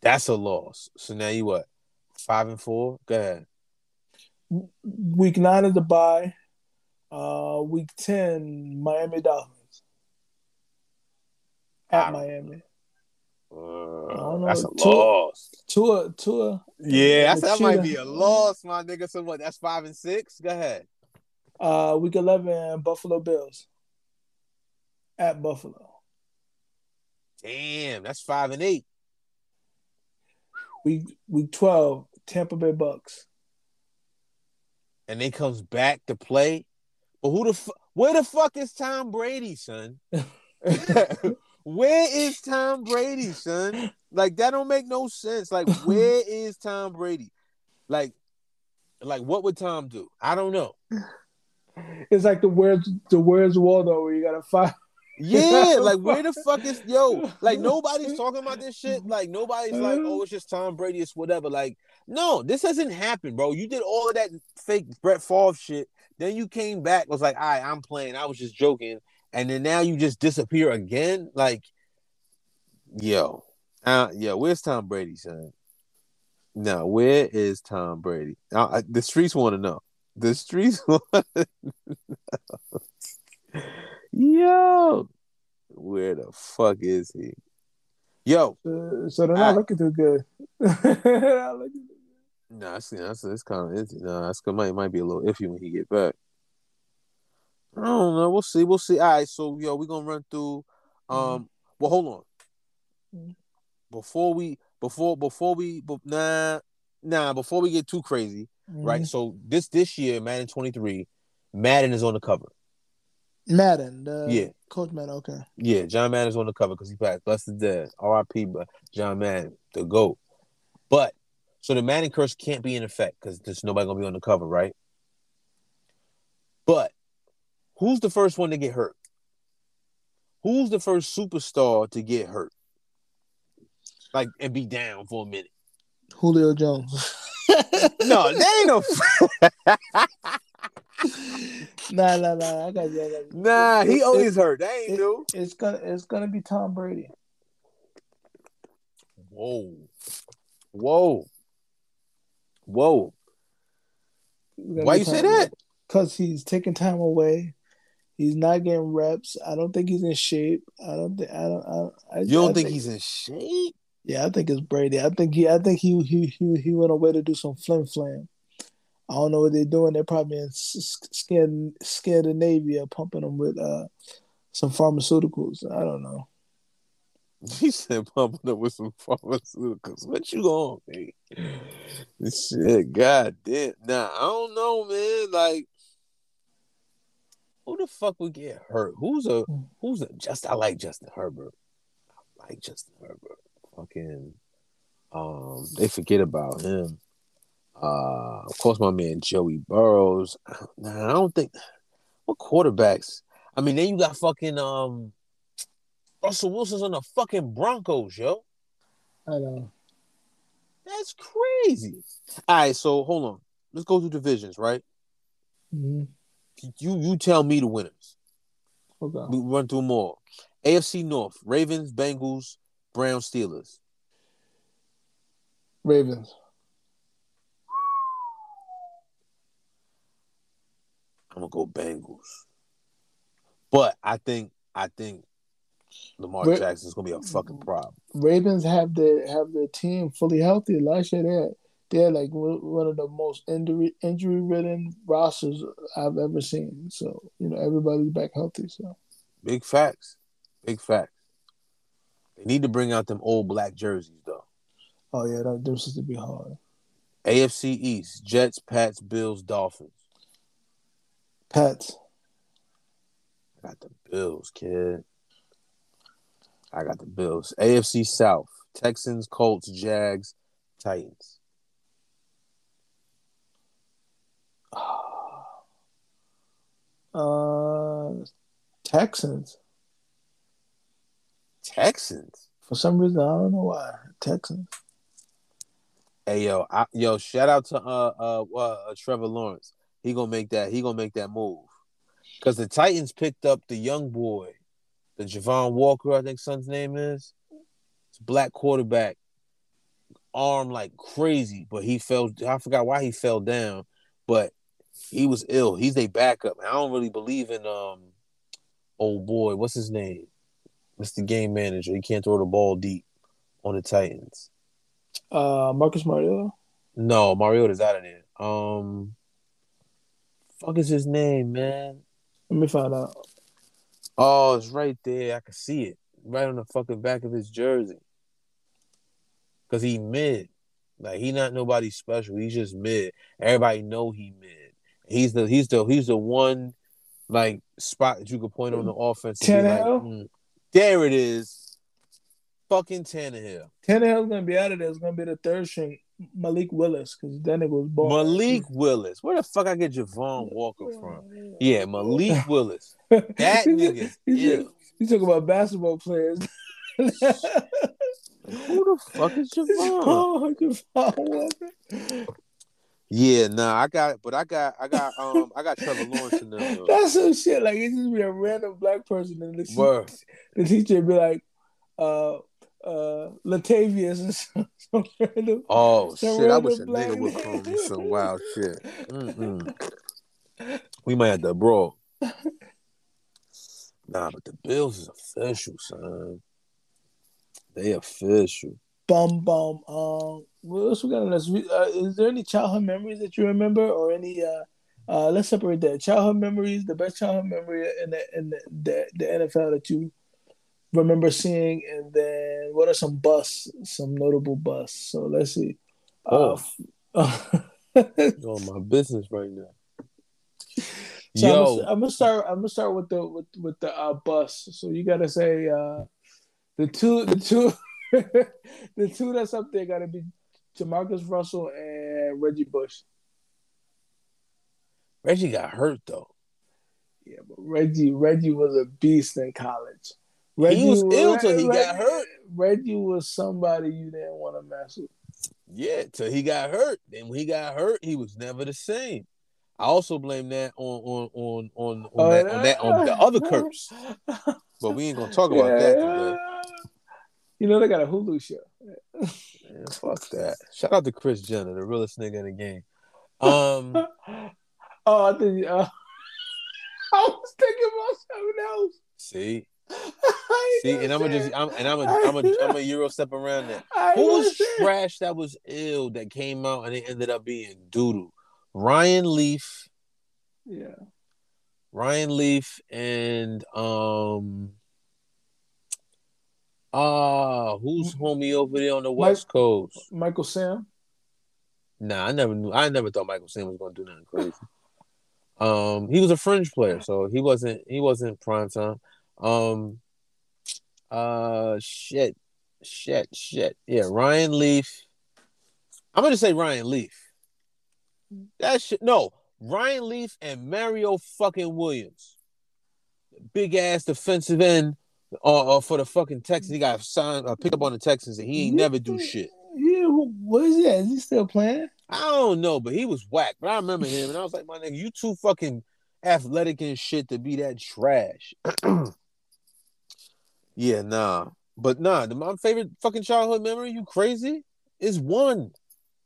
That's a loss. So now you what? Five and four? Go ahead. Week nine is the bye. Uh, week ten, Miami Dolphins. At Miami. Uh, that's a Tua, loss. Tua, Tua. Yeah, that's, that might be a loss, my nigga. So what? That's five and six. Go ahead. Uh, week eleven, Buffalo Bills at Buffalo. Damn, that's five and eight. Week week twelve, Tampa Bay Bucks. And then comes back to play. But who the fu- where the fuck is Tom Brady, son? where is Tom Brady, son? Like that don't make no sense. Like where is Tom Brady? Like, like what would Tom do? I don't know. It's like the where's the where's Waldo where you gotta find. Yeah, like where the fuck is yo? Like nobody's talking about this shit. Like nobody's like, oh, it's just Tom Brady, it's whatever. Like, no, this hasn't happened, bro. You did all of that fake Brett Favre shit. Then you came back, was like, all right, I'm playing. I was just joking. And then now you just disappear again. Like, yo, uh, yeah, where's Tom Brady, son? No, where is Tom Brady? Uh, the streets want to know. The streets want to know. Yo, where the fuck is he? Yo, uh, so they're not I, looking too good. No, nah, see, that's it's kind of. No, nah, that's might might be a little iffy when he get back. I don't know. We'll see. We'll see. All right. So yo, we're gonna run through. Um. Mm-hmm. Well, hold on. Mm-hmm. Before we, before before we, nah, nah. Before we get too crazy, mm-hmm. right? So this this year, Madden twenty three, Madden is on the cover. Madden, yeah, Coach Madden. Okay. Yeah, John Madden is on the cover because he passed. Blessed dead. R.I.P. But John Madden, the goat. But so the Madden curse can't be in effect because there's nobody gonna be on the cover, right? But who's the first one to get hurt? Who's the first superstar to get hurt? Like and be down for a minute. Julio Jones. no, that ain't no. nah, nah, nah. I got you. I got you. Nah, he always hurt. That ain't it, new. It's gonna, it's gonna be Tom Brady. Whoa, whoa. Whoa. Why you say that? Because he's taking time away. He's not getting reps. I don't think he's in shape. I don't think. I don't. I, I you don't I think, think, he's in shape? Yeah, I think it's Brady. I think he. I think he. He. He, he went away to do some flim flam. I don't know what they're doing. They're probably in Scandinavia, pumping them with uh, some pharmaceuticals. I don't know. He said pumping them with some pharmaceuticals. What you on, man? Shit, god damn. Nah, I don't know, man. Like, who the fuck would get hurt? Who's a who's a just I like Justin Herbert. I like Justin Herbert. Fucking um they forget about him. Uh of course my man Joey Burrows. Nah, I don't think what quarterbacks. I mean, then you got fucking um Russell Wilson's on the fucking Broncos, yo. I know. That's crazy. All right, so hold on. Let's go through divisions, right? Mm-hmm. You you tell me the winners. Okay. We run through more. AFC North: Ravens, Bengals, Browns, Steelers. Ravens. I'm gonna go Bengals. But I think I think Lamar Ra- Jackson's gonna be a fucking problem. Ravens have their have their team fully healthy. Last year they're they're like one of the most injury injury ridden rosters I've ever seen. So you know everybody's back healthy. So big facts, big facts. They need to bring out them old black jerseys though. Oh yeah, that this is to be hard. AFC East: Jets, Pats, Bills, Dolphins. Pats. Got the Bills, kid. I got the Bills. AFC South: Texans, Colts, Jags, Titans. Uh, Texans. Texans. For some reason, I don't know why. Texans. Hey yo, I, yo! Shout out to uh, uh uh Trevor Lawrence. He gonna make that. He gonna make that move. Cause the Titans picked up the young boy the Javon Walker, I think son's name is. It's black quarterback, arm like crazy, but he fell. I forgot why he fell down, but he was ill. He's a backup. I don't really believe in um, old boy. What's his name? Mr. Game Manager. He can't throw the ball deep. on the Titans? Uh, Marcus Mariota. No, Mariota's out of there. Um, fuck is his name, man? Let me find out. Oh, it's right there. I can see it right on the fucking back of his jersey. Cause he mid, like he not nobody special. He's just mid. Everybody know he mid. He's the he's the he's the one like spot that you could point on the offense. be like, Tannehill? mm, there it is. Fucking Tannehill. Tannehill's gonna be out of there. It's gonna be the third string, Malik Willis, because that nigga was born. Malik Willis. Where the fuck I get Javon Walker from? Yeah, Malik Willis. That nigga. You talk about basketball players. Who the fuck is Javon? Oh, Javon Walker. Yeah, nah, I got, but I got, I got, um, I got Trevor Lawrence in there. though. That's some shit. Like it just be a random black person, and the, Word. the teacher be like, uh, uh, Latavius and some, some random. Oh some shit! I wish a nigga would name. call me some wild shit. Mm-mm. We might have to brawl. Nah, but the Bills is official, son. They official. Bum bum. Um, what else we got on this? Uh, is there any childhood memories that you remember, or any? Uh, uh, let's separate that. Childhood memories, the best childhood memory in the in the, the, the NFL that you remember seeing, and then what are some busts, some notable busts? So let's see. Oh. Uh, on my business right now. So Yo, I'm, gonna, I'm gonna start. I'm gonna start with the with with the uh, bus. So you gotta say uh, the two the two the two that's up there gotta be Jamarcus Russell and Reggie Bush. Reggie got hurt though. Yeah, but Reggie Reggie was a beast in college. Reggie was ill till he got hurt. Reggie was somebody you didn't want to mess with. Yeah, till he got hurt. Then when he got hurt, he was never the same. I also blame that on on on on on, Oh, that, on that on the other curse. But we ain't gonna talk about that today. You know they got a Hulu show. Man, fuck that. Shout out to Kris Jenner, the realest nigga in the game. Um, oh, I think uh, I was thinking about something else. see, see, and I'm gonna just, I'm, and I'm a, I'm a, I'm a euro step around that. Who was trash that was ill that came out and it ended up being doodoo? Ryan Leaf, Yeah, Ryan Leaf, and um, ah, who's homie over there on the West Coast? Michael Sam. Nah, I never knew. I never thought Michael Sam was gonna do nothing crazy. Um, he was a fringe player, so he wasn't. He wasn't prime time. Um, uh, shit, shit, shit. Yeah, Ryan Leaf. I'm gonna say Ryan Leaf. That shit. No, Ryan Leaf and Mario fucking Williams. Big ass defensive end. Uh, uh, for the fucking Texans, he got signed, uh, picked up on the Texans, and he ain't never do shit. Yeah, wh- what is he? at? Is he still playing? I don't know, but he was whack. But I remember him, and I was like, my nigga, you too fucking athletic and shit to be that trash. yeah, nah. But nah, the, my favorite fucking childhood memory, you crazy, is one.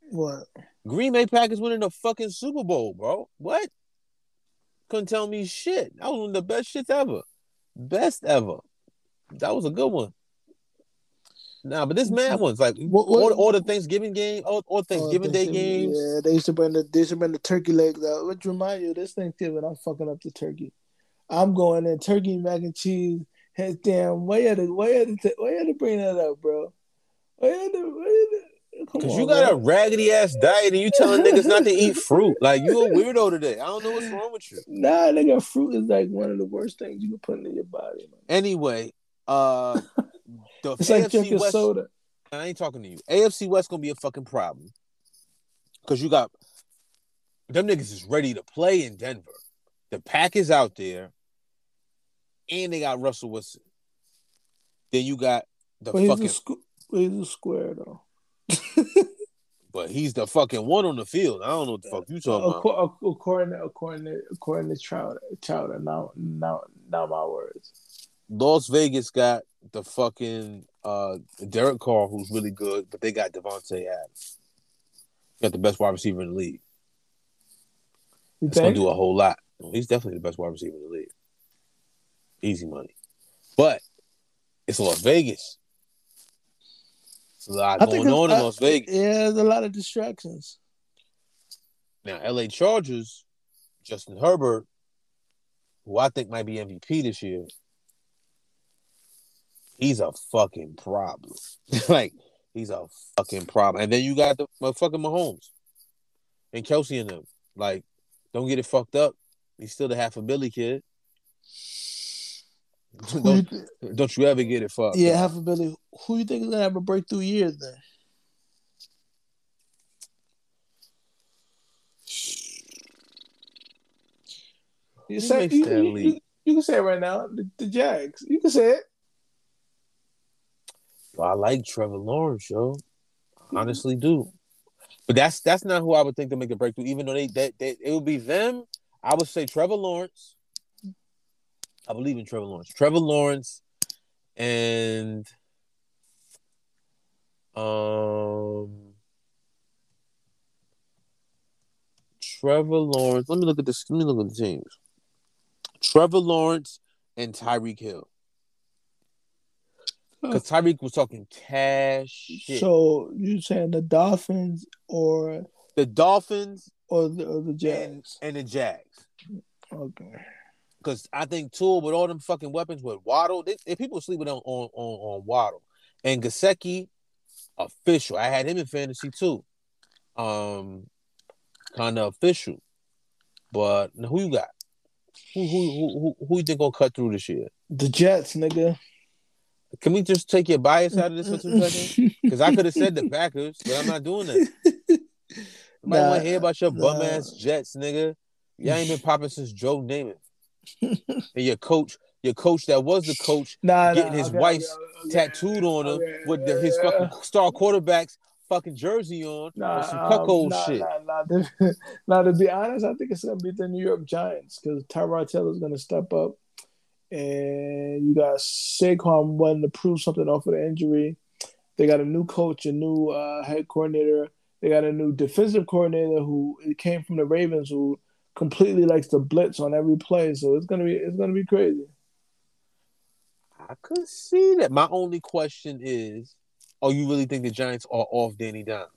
What? Green Bay Packers winning the fucking Super Bowl, bro. What? Couldn't tell me shit. That was one of the best shits ever. Best ever. That was a good one. Nah, but this mad one's like What- what- all, all the Thanksgiving game, all, all Thanksgiving Day games. Yeah, they used to bring the they used to bring the turkey legs out. Which remind you, this Thanksgiving, I'm fucking up the turkey. I'm going in turkey, mac and cheese. Head damn, why you had to, why you had to, why you had to bring that up, bro? Why you had to, why you had to, come Cause you got a raggedy ass diet and you telling niggas not to eat fruit. Like you a weirdo today. I don't know what's wrong with you. Nah, nigga, fruit is like one of the worst things you can put in your body, man. Anyway, uh the It's like AFC drinking West. soda. I ain't talking to you. AFC West gonna be a fucking problem. Cause you got them niggas is ready to play in Denver. The pack is out there, and they got Russell Wilson. Then you got the But he's, fucking, a squ- he's a square though. but he's the fucking one on the field. I don't know what the fuck you talking about. Acco- According to according to according to Chowder, Chowder, now now now my words. Las Vegas got the fucking uh Derek Carr, who's really good, but they got Davante Adams. Got the best wide receiver in the league. You That's gonna do a whole lot. He's definitely the best wide receiver in the league. Easy money. But it's Las Vegas. It's a lot going on in Las Vegas. Yeah, there's a lot of distractions. Now, LA Chargers, Justin Herbert, who I think might be MVP this year, he's a fucking problem. like, he's a fucking problem. And then you got the motherfucking Mahomes and Kelce in them. Like, don't get it fucked up. He's still the half a Billy kid. Don't, don't you ever get it fucked. Yeah, half a Billy. Who you think is gonna have a breakthrough year then? You say you, you, you, you, can say it right now. The, the, Jags. You can say it. I like Trevor Lawrence, yo. Honestly, do. But that's that's not who I would think to make a breakthrough. Even though they, they, they it would be them. I would say Trevor Lawrence. I believe in Trevor Lawrence. Trevor Lawrence and um Trevor Lawrence. Let me look at this. Let me look at the teams. Trevor Lawrence and Tyreek Hill. Because Tyreek was talking cash. Shit. So you saying the Dolphins or the Dolphins or the, or the Jags and, and the Jags? Okay. Because I think Tool with all them fucking weapons with Waddle, they, if people sleeping on on on, on Waddle and Gesicki, official. I had him in fantasy too. Um, kind of official. But who you got? Who who who who, who you think gonna cut through this year? The Jets, nigga. Can we just take your bias out of this for two seconds? Because I could have said the Packers, but I'm not doing that. Nobody nah, want to hear about your nah. bum ass Jets, nigga. Y'all ain't been popping since Joe Namath. And your coach, your coach that was the coach, nah, getting his okay, wife's okay, tattooed on him okay, with the, his fucking star quarterbacks fucking jersey on nah, some cuckold um, nah, shit. Nah, nah. now, to be honest, I think it's gonna be the New York Giants because Tyrod Taylor is gonna step up, and you got Saquon wanting to prove something off of the injury. They got a new coach, a new uh, head coordinator. They got a new defensive coordinator who came from the Ravens, who completely likes to blitz on every play. So it's gonna be it's gonna be crazy. I could see that. My only question is or you really think the Giants are off Danny Dimes?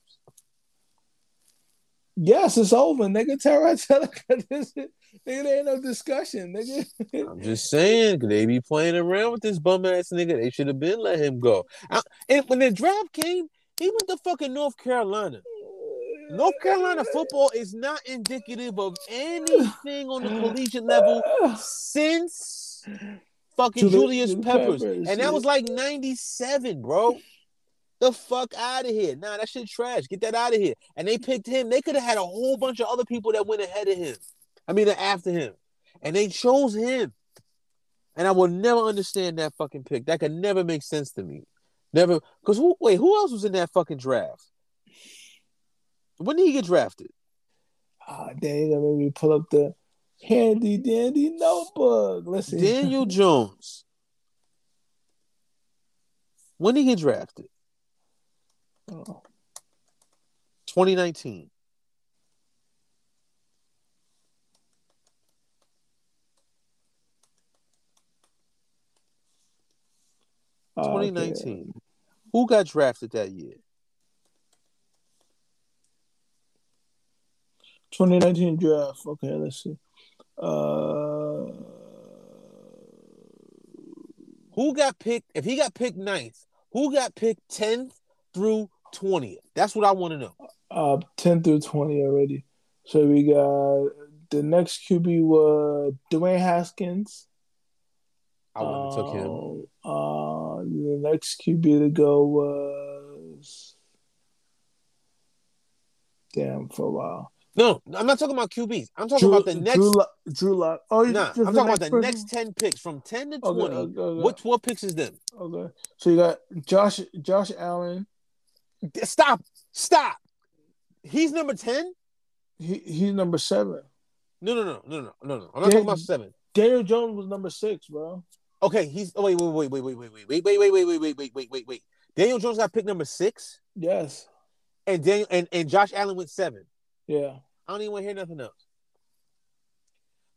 Yes, it's over, nigga. Tyrod Taylor, nigga, there ain't no discussion, nigga. I'm just saying, they be playing around with this bum ass nigga. They should have been let him go. I, and when the draft came, he went to fucking North Carolina. North Carolina football is not indicative of anything on the collegiate level since fucking Julius, Julius Peppers. Peppers. And that was like 97, bro the fuck out of here. Nah, that shit trash. Get that out of here. And they picked him. They could have had a whole bunch of other people that went ahead of him. I mean, uh, after him. And they chose him. And I will never understand that fucking pick. That could never make sense to me. Never. Because who, wait, who else was in that fucking draft? When did he get drafted? Ah, oh, dang, made me pull up the handy dandy notebook. Listen. Daniel Jones. When did he get drafted? Oh. 2019. Twenty nineteen. Who got drafted that year? 2019 draft. Okay, let's see. Uh, who got picked? If he got picked ninth, who got picked tenth through 20th? That's what I want to know. Uh, 10 through 20 already. So we got the next QB was Dwayne Haskins. I wouldn't have took him. Um, uh, the next QB to go was damn for a while. No, I'm not talking about QBs. I'm talking Drew, about the next. Drew, Lock. Drew Lock. Oh, nah, I'm talking about the person? next ten picks from ten to twenty. Okay, okay, okay. What what picks is them? Okay, so you got Josh Josh Allen, Stop. Stop. He's number 10? He, he's number seven. No, no, no, no, no, no, no. I'm not talking about seven. Daniel Jones was number six, bro. Okay, he's oh wait, wait, wait, wait, wait, wait, wait, wait, wait, wait, wait, wait, wait, wait, wait, wait. Daniel Jones got picked number six? Yes. And Daniel and, and Josh Allen went seven. Yeah. I don't even want to hear nothing else.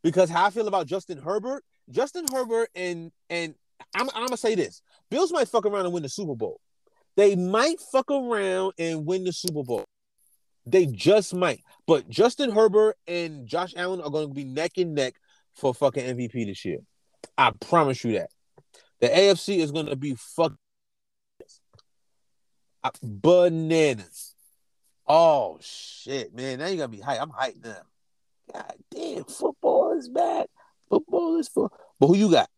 Because how I feel about Justin Herbert, Justin Herbert and and I'm I'm gonna say this. Bills might fuck around and win the Super Bowl. they might fuck around and win the Super Bowl. They just might. But Justin Herbert and Josh Allen are going to be neck and neck for fucking MVP this year. I promise you that. The AFC is going to be fuck bananas. Oh shit, man! Now you gotta be hype. I'm hyped now. God damn, football is back. Football is for. But who you got?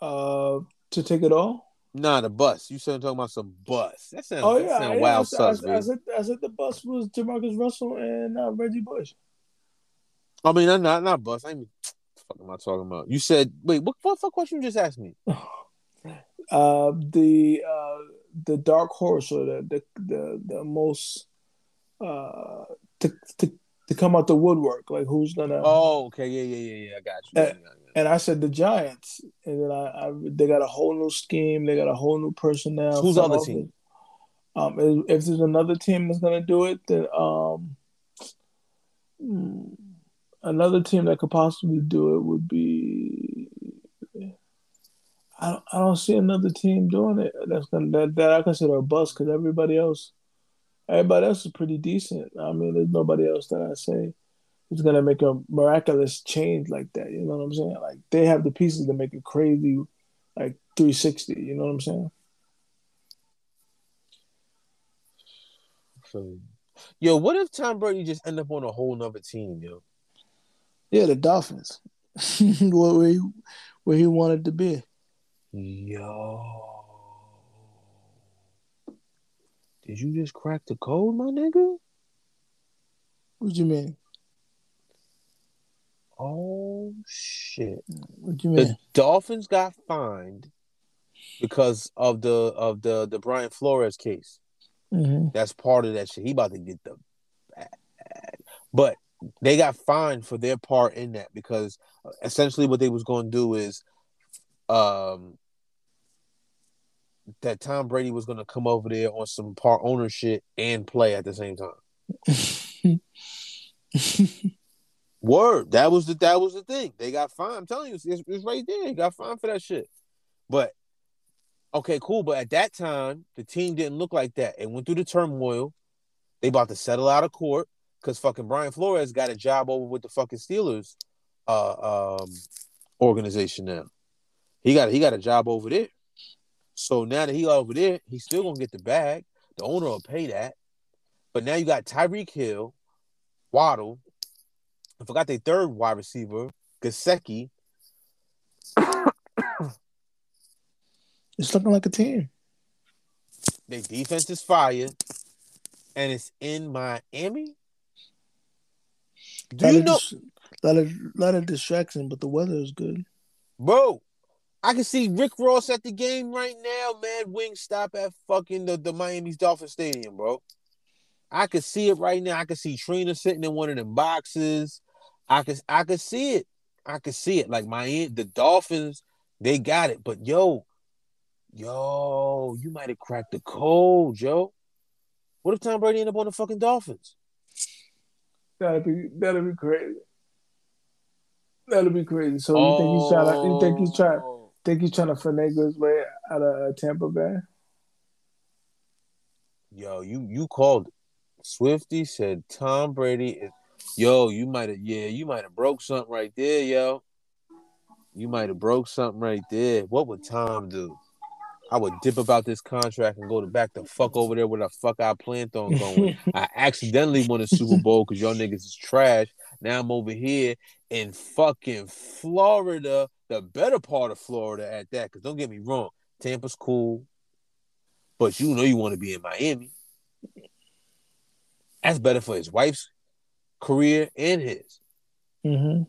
Uh, to take it all. Nah, the bus. You started talking about some bus. That sounds, Oh that yeah, sound yeah, wild I, sus, I, I, man. said, I said the bus was Jamarcus Russell and uh, Reggie Bush. I mean, not not, not bus. I. What fuck am I talking about? You said wait. What, what fuck question you just asked me? Uh, the uh, the dark horse or the the the, the most uh to, to to come out the woodwork. Like who's gonna? Oh, okay, yeah, yeah, yeah, yeah. I got you. Yeah, yeah, yeah. And I said the Giants, and then I, I they got a whole new scheme. They got a whole new personnel. Who's the other team? Um, if, if there's another team that's gonna do it, then um, hmm, another team that could possibly do it would be. I don't, I don't see another team doing it. That's gonna that, that I consider a bust because everybody else, everybody else is pretty decent. I mean, there's nobody else that I say is gonna make a miraculous change like that. You know what I'm saying? Like they have the pieces to make it crazy, like 360. You know what I'm saying? So, yo, what if Tom Brady just end up on a whole nother team, yo? Yeah, the Dolphins, where where he, where he wanted to be. Yo. Did you just crack the code, my nigga? What you mean? Oh shit. What you mean? The Dolphins got fined because of the of the the Brian Flores case. hmm That's part of that shit. He about to get the. But they got fined for their part in that because essentially what they was going to do is um that Tom Brady was going to come over there on some part ownership and play at the same time. Word. That was the that was the thing. They got fined. I'm telling you, it's, it's right there. They got fined for that shit. But okay, cool. But at that time, the team didn't look like that. It went through the turmoil. They about to settle out of court because fucking Brian Flores got a job over with the fucking Steelers uh um organization now. He got he got a job over there. So now that he over there, he's still gonna get the bag. The owner will pay that. But now you got Tyreek Hill, Waddle. I forgot their third wide receiver, Gesicki. it's looking like a team. Their defense is fire, and it's in Miami. Do lot you know, dis- lot of lot of distraction, but the weather is good. bro? I can see Rick Ross at the game right now. Mad Wing stop at fucking the, the Miami's Dolphin Stadium, bro. I could see it right now. I could see Trina sitting in one of them boxes. I could I could see it. I could see it. Like Miami, the Dolphins, they got it. But yo, yo, you might have cracked the code, Joe. What if Tom Brady end up on the fucking Dolphins? That'd be that'd be crazy. That'd be crazy. So you think he's trying? You think he's trying? Oh. Think he's trying to finagle his way out of uh, Tampa Bay? Yo, you you called it. Swifty said Tom Brady is yo, you might have yeah, you might have broke something right there, yo. You might have broke something right there. What would Tom do? I would dip about this contract and go to back the fuck over there where the fuck I planned on going. I accidentally won a Super Bowl because y'all niggas is trash. Now I'm over here in fucking Florida, the better part of Florida at that. Because don't get me wrong, Tampa's cool, but you know you want to be in Miami. That's better for his wife's career and his. hmm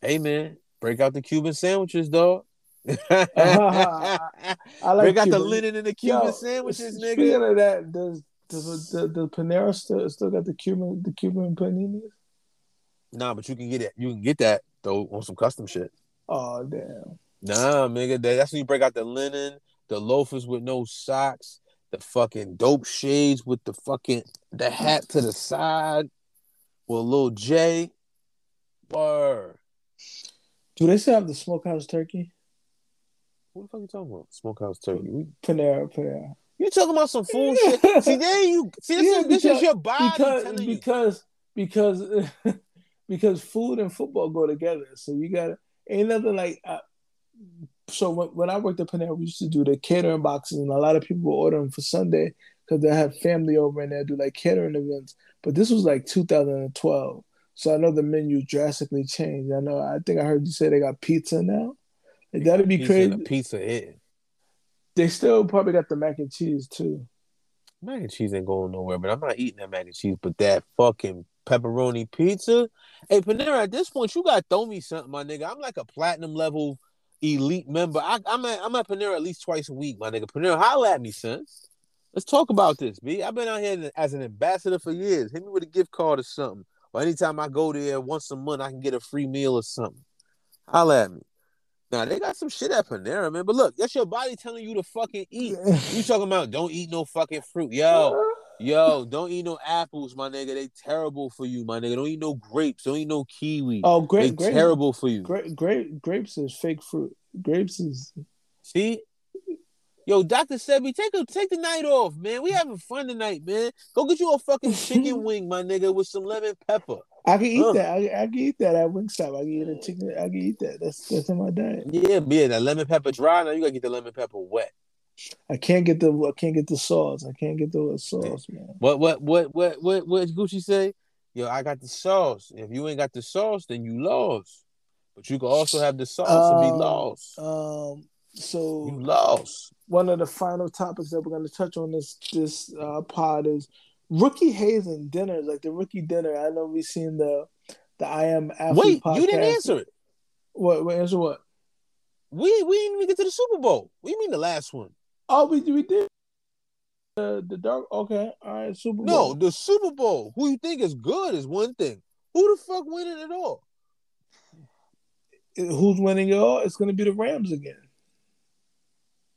Hey man, break out the Cuban sandwiches, dog. I like break out the Cuban. linen and the Cuban Yo, sandwiches, Speaking nigga. of that, does does the, the Panera still still got the Cuban the Cuban paninis? Nah, but you can get it. You can get that though on some custom shit. Oh damn! Nah, nigga, that- that's when you break out the linen, the loafers with no socks, the fucking dope shades with the fucking the hat to the side with a little J. Word. Do they still have the smokehouse turkey? What the fuck you talking about? Smokehouse turkey. We, Panera, Panera. You talking about some fool shit? See, there you see. This, Yeah, is, this is your body because telling you. because because because food and football go together. So you got to ain't nothing like. Uh, so when, when I worked at Panera, we used to do the catering boxes, and a lot of people would order them for Sunday because they have family over and they do like catering events. But this was like 2012, so I know the menu drastically changed. I know. I think I heard you say they got pizza now. Like, that'd be Pizza crazy. and a pizza hit. They still probably got the mac and cheese too. Mac and cheese ain't going nowhere, but I'm not eating that mac and cheese. But that fucking pepperoni pizza. Hey, Panera, at this point, you got to throw me something, my nigga. I'm like a platinum level elite member. I, I'm at I'm at Panera at least twice a week, my nigga. Panera, holla at me, son. Let's talk about this, B. I've been out here as an ambassador for years. Hit me with a gift card or something. Or anytime I go there once a month, I can get a free meal or something. Holla at me. Now they got some shit at Panera, man. But look, that's your body telling you to fucking eat. You talking about don't eat no fucking fruit. Yo, yo, don't eat no apples, my nigga. They terrible for you, my nigga. Don't eat no grapes. Don't eat no kiwi. oh, they great, great, terrible for you. Grape, grape, grapes is fake fruit. Grapes is See? Yo, Dr. Sebi, take a take the night off, man. We having fun tonight, man. Go get you a fucking chicken wing, my nigga, with some lemon pepper. I can eat Ugh. that. I, I can eat that at Wingstop. I can eat a chicken. I can eat that. That's that's in my diet. Yeah, yeah, that lemon pepper dry. Now you gotta get the lemon pepper wet. I can't get the I can't get the sauce. I can't get the sauce, man. What what what what what what Gucci say? Yo, I got the sauce. If you ain't got the sauce, then you lost. But you can also have the sauce and be Um, lost. Um. So You lost. one of the final topics that we're going to touch on this this uh, pod is rookie hazing dinners, like the rookie dinner. I know we've seen the the I am athlete Wait, you didn't answer it. What? What answer? What? We we didn't even get to the Super Bowl. What do you mean the last one? Oh, we we did. Uh, the dark. Okay. All right. Super Bowl. No, the Super Bowl. Who you think is good is one thing. Who the fuck winning it all? Who's winning it all? It's going to be the Rams again.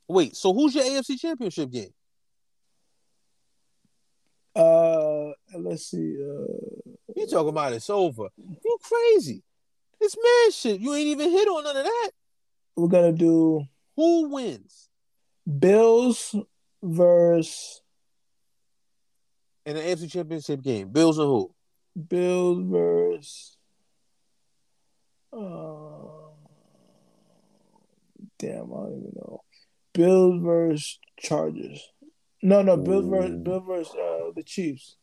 Wait, so who's your AFC Championship game? Uh, let's see. Uh, You talking about it's over? You crazy? It's man shit. You ain't even hit on none of that. we're gonna do Who wins Bills versus in the AFC Championship game? Bills and who? Bills versus. Uh, damn, I don't even know. Bills versus Chargers. No, no, Bills versus Ooh. Bills versus uh, the Chiefs.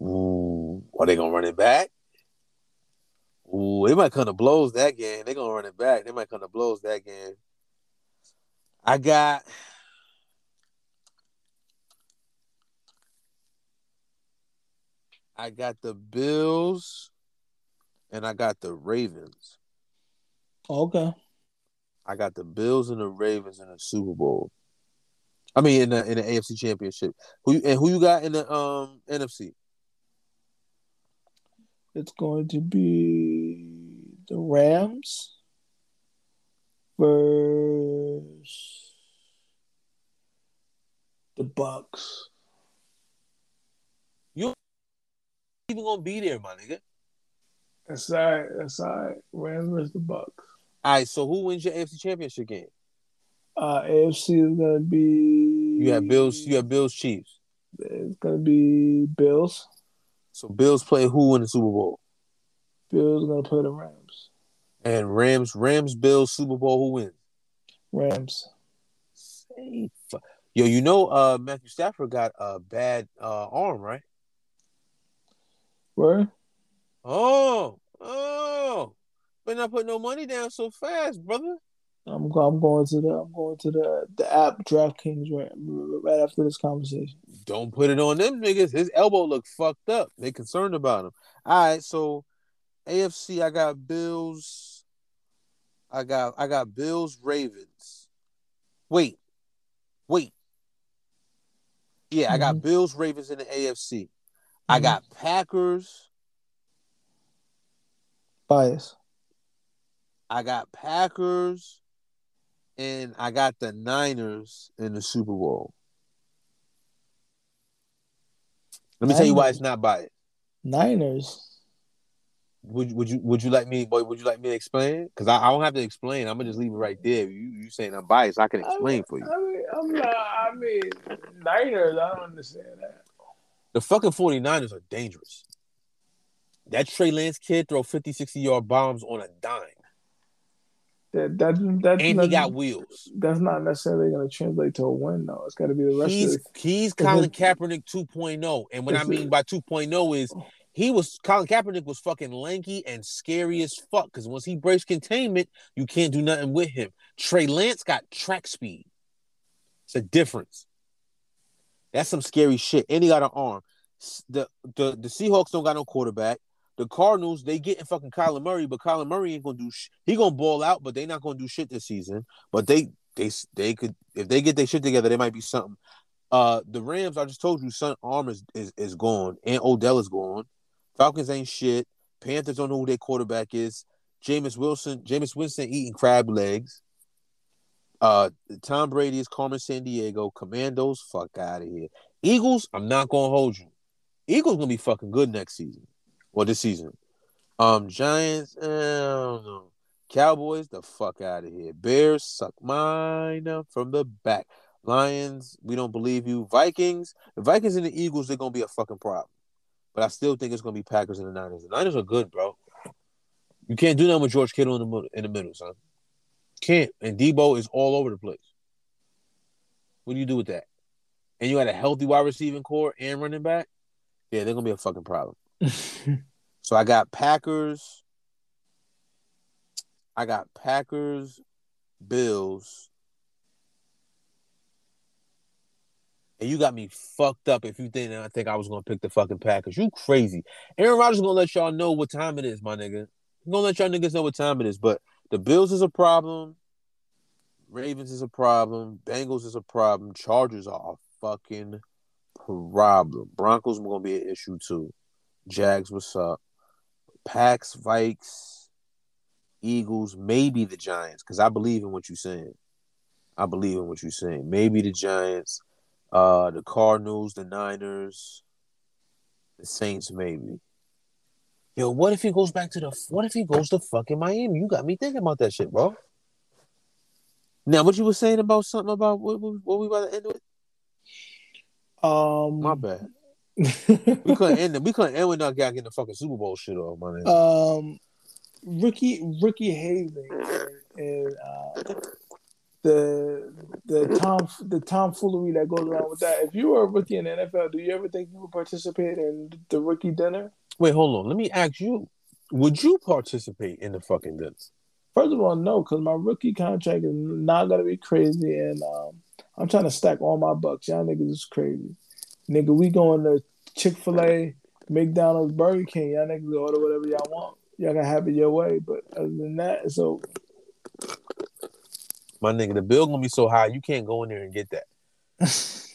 Ooh, are they gonna run it back? Ooh, they might come to blows that game. They gonna run it back. They might come to blows that game. I got. I got the Bills, and I got the Ravens. Okay. I got the Bills and the Ravens in the Super Bowl. I mean, in the in the AFC Championship. Who you, and who you got in the um NFC? It's going to be the Rams versus the Bucs. You even gonna be there, my nigga. That's all right. That's all right. Rams versus the Bucs. All right, so who wins your AFC Championship game? Uh, AFC is gonna be. You have Bills. You have Bills Chiefs. It's gonna be Bills. So Bills play who in the Super Bowl? Bills gonna play the Rams. And Rams, Rams, Bills Super Bowl. Who wins? Rams. Safe. Yo, you know, uh, Matthew Stafford got a bad uh arm, right? Where? Oh, oh, but not put no money down so fast, brother. I'm I'm going to the I'm going to the the app DraftKings right right after this conversation. Don't put it on them niggas. His elbow look fucked up. They concerned about him. All right, so AFC, I got Bills. I got I got Bills Ravens. Wait, wait. Yeah, I got Bills Ravens in the AFC. I Mhm. got Packers. Bias. I got Packers, and I got the Niners in the Super Bowl. Let me tell you why it's not biased. Niners. would would you would you like me boy would you like me to explain? Because I, I don't have to explain. I'm gonna just leave it right there. You you saying I'm biased, I can explain I mean, for you. I mean, I'm not. I mean, Niners. I don't understand that. The fucking 49ers are dangerous. That Trey Lance kid throw 50, 60 yard bombs on a dime. That that that's And not, he got wheels. that's not necessarily going to translate to a win though. It's got to be the rest He's of the. he's Colin it- Kaepernick 2.0. And what I mean it- by 2.0 is oh. he was Colin Kaepernick was fucking lanky and scary as fuck. Because once he breaks containment, you can't do nothing with him. Trey Lance got track speed. It's a difference. That's some scary shit. And he got an arm. The the the Seahawks don't got no quarterback. The Cardinals, they getting fucking Kyler Murray, but Kyler Murray ain't gonna do. Sh- he gonna ball out, but they not gonna do shit this season. But they they they could if they get their shit together, they might be something. Uh, the Rams, I just told you, Son Arm is, is is gone, and Odell is gone. Falcons ain't shit. Panthers don't know who their quarterback is. Jameis Wilson, Jameis Winston eating crab legs. Uh, Tom Brady is Carmen Sandiego. Commandos, fuck out of here. Eagles, I'm not gonna hold you. Eagles gonna be fucking good next season, or this season. Um, Giants, eh, I don't know. Cowboys, the fuck out of here. Bears, suck mine from the back. Lions, we don't believe you. Vikings, the Vikings and the Eagles, they're gonna be a fucking problem. But I still think it's gonna be Packers and the Niners. The Niners are good, bro. You can't do nothing with George Kittle in the middle, in the middle, son. Can't. And Deebo is all over the place. What do you do with that? And you got a healthy wide receiving core and running back. Yeah, they're gonna be a fucking problem. So I got Packers. I got Packers, Bills. And you got me fucked up if you think I think I was gonna pick the fucking Packers. You crazy. Aaron Rodgers gonna let y'all know what time it is, my nigga. He gonna let y'all niggas know what time it is. But the Bills is a problem. Ravens is a problem. Bengals is a problem. Chargers are a fucking problem. Broncos are gonna be an issue too. Jags, what's up? Packs, Vikes, Eagles, maybe the Giants, because I believe in what you're saying. I believe in what you're saying. Maybe the Giants, uh, the Cardinals, the Niners, the Saints, maybe. Yo, what if he goes back to the? What if he goes to fucking Miami? You got me thinking about that shit, bro. Now, what you were saying about something about what, what, what we about to end with? um, My bad. We couldn't end it. We couldn't end with not getting the fucking Super Bowl shit off, my nigga. um, Ricky Ricky Hazing and, uh, the the tom the tomfoolery that goes around with that. If you were a rookie in the NFL, do you ever think you would participate in the rookie dinner? Wait, hold on. Let me ask you: Would you participate in the fucking dance? First of all, no, because my rookie contract is not gonna be crazy, and um, I'm trying to stack all my bucks. Y'all niggas is crazy, nigga. We going to Chick Fil A, McDonald's, Burger King. Y'all niggas order whatever y'all want. Y'all can have it your way, but other than that, it's over. My nigga, the bill gonna be so high you can't go in there and get that.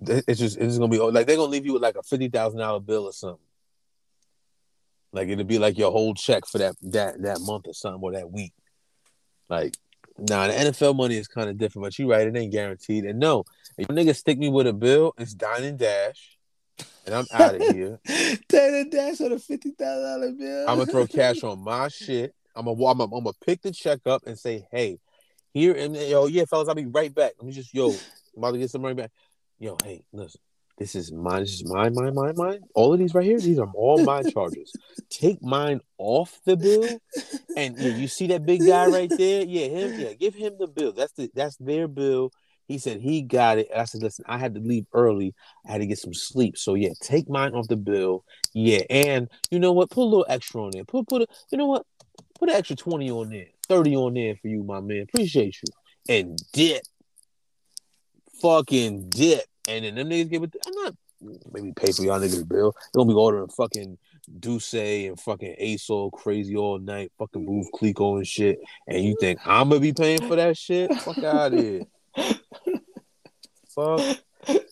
It's just it's just gonna be like they're gonna leave you with like a fifty thousand dollar bill or something. Like it'll be like your whole check for that that that month or something or that week. Like, nah, the NFL money is kind of different, but you're right, it ain't guaranteed. And no, if you niggas stick me with a bill, it's dine and dash, and I'm out of here. dine and dash on a fifty thousand dollar bill. I'm gonna throw cash on my shit. I'm gonna I'm I'm gonna pick the check up and say, hey, here and yo, yeah, fellas, I'll be right back. Let me just yo, I'm about to get some money back. Yo, hey, listen, this is mine. This is mine, mine, mine, mine. All of these right here, these are all my charges. Take mine off the bill, and yeah, you see that big guy right there? Yeah, him. Yeah, give him the bill. That's the that's their bill. He said he got it. I said, listen, I had to leave early. I had to get some sleep. So yeah, take mine off the bill. Yeah, and you know what? Put a little extra on there. Put put a, you know what? Put an extra 20 on there. 30 on there for you, my man. Appreciate you. And dip. Fucking dip. And then them niggas give it. I'm not maybe pay for y'all niggas bill. They're gonna be ordering fucking Duce and fucking all crazy all night, fucking Veuve Clicquot and shit. And you think I'm gonna be paying for that shit? Fuck out of here. Fuck